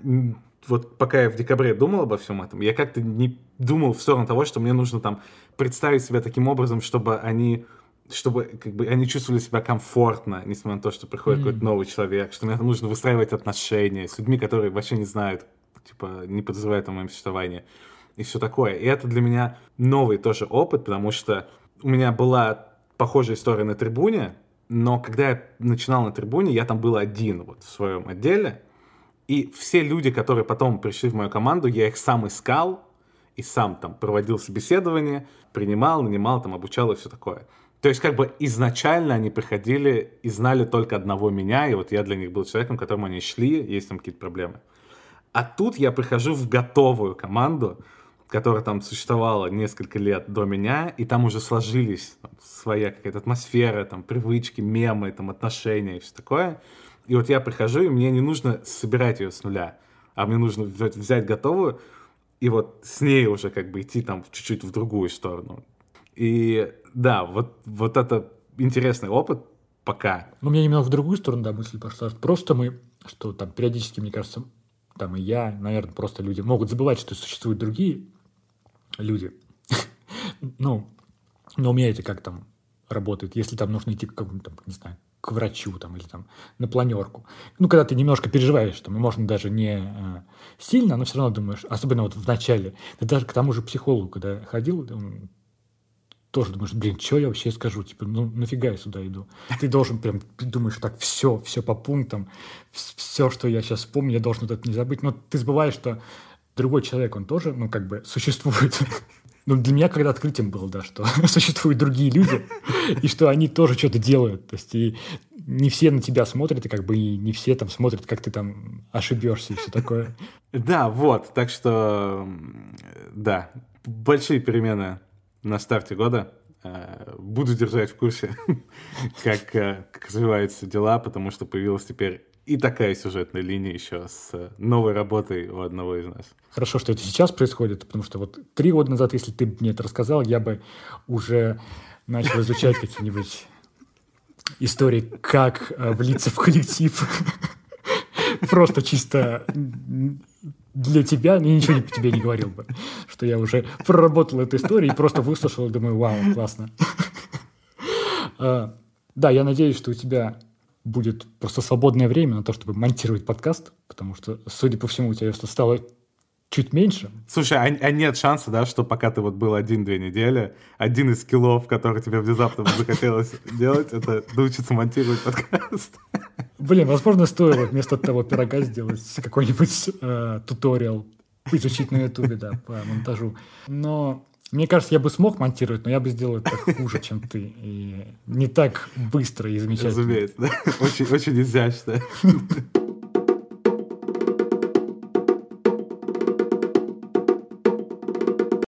B: вот пока я в декабре думал обо всем этом, я как-то не думал в сторону того, что мне нужно там представить себя таким образом, чтобы они чтобы как бы они чувствовали себя комфортно, несмотря на то, что приходит
A: Мгм.
B: какой-то новый человек, что мне нужно выстраивать отношения с людьми, которые вообще не знают, типа, не подозревают о моем существовании и все такое. И это для меня новый тоже опыт, потому что у меня была похожая история на трибуне, но когда я начинал на трибуне, я там был один вот в своем отделе, и все люди, которые потом пришли в мою команду, я их сам искал и сам там проводил собеседование, принимал, нанимал, там обучал и все такое. То есть как бы изначально они приходили и знали только одного меня, и вот я для них был человеком, к которому они шли, есть там какие-то проблемы. А тут я прихожу в готовую команду, которая там существовала несколько лет до меня, и там уже сложились там, своя какая-то атмосфера, там, привычки, мемы, там, отношения и все такое. И вот я прихожу, и мне не нужно собирать ее с нуля, а мне нужно взять, взять готовую, и вот с ней уже как бы идти там чуть-чуть в другую сторону. И да, вот, вот это интересный опыт пока.
A: Ну, меня немного в другую сторону, да, мысль пошла. Просто мы, что там периодически, мне кажется, там и я, наверное, просто люди могут забывать, что существуют другие люди. Ну, но у меня это как там работает, если там нужно идти к какому-то, там, не знаю, к врачу там или там на планерку. Ну, когда ты немножко переживаешь, там, и можно даже не э, сильно, но все равно думаешь, особенно вот в начале, ты даже к тому же психологу, когда ходил, он тоже думаешь, блин, что я вообще скажу? Типа, ну нафига я сюда иду? Ты должен прям, ты думаешь, так, все, все по пунктам, все, что я сейчас вспомню, я должен вот это не забыть. Но ты забываешь, что другой человек, он тоже, ну, как бы, существует. Ну, для меня когда открытием было, да, что существуют другие люди, и что они тоже что-то делают. То есть, и не все на тебя смотрят, и как бы и не все там смотрят, как ты там ошибешься и все такое.
B: Да, вот, так что, да, большие перемены на старте года. Э, Буду держать в курсе, как, э, как развиваются дела, потому что появилась теперь и такая сюжетная линия еще с э, новой работой у одного из нас.
A: Хорошо, что это сейчас происходит, потому что вот три года назад, если ты мне это рассказал, я бы уже начал изучать какие-нибудь истории, как э, влиться в коллектив. Просто чисто для тебя, я ничего тебе не говорил бы, что я уже проработал эту историю и просто выслушал и думаю, вау, классно. А, Да, я надеюсь, что у тебя будет просто свободное время на то, чтобы монтировать подкаст, потому что, судя по всему, у тебя что стало чуть меньше.
B: Слушай, а, а нет шанса, да, что пока ты вот был один-две недели, один из скиллов, который тебе внезапно захотелось делать, это научиться монтировать подкаст?
A: Блин, возможно, стоило вместо того пирога сделать какой-нибудь э, туториал, изучить на ютубе, да, по монтажу. Но мне кажется, я бы смог монтировать, но я бы сделал это хуже, чем ты. И не так быстро и замечательно.
B: Разумеется, да? Очень, очень изящно.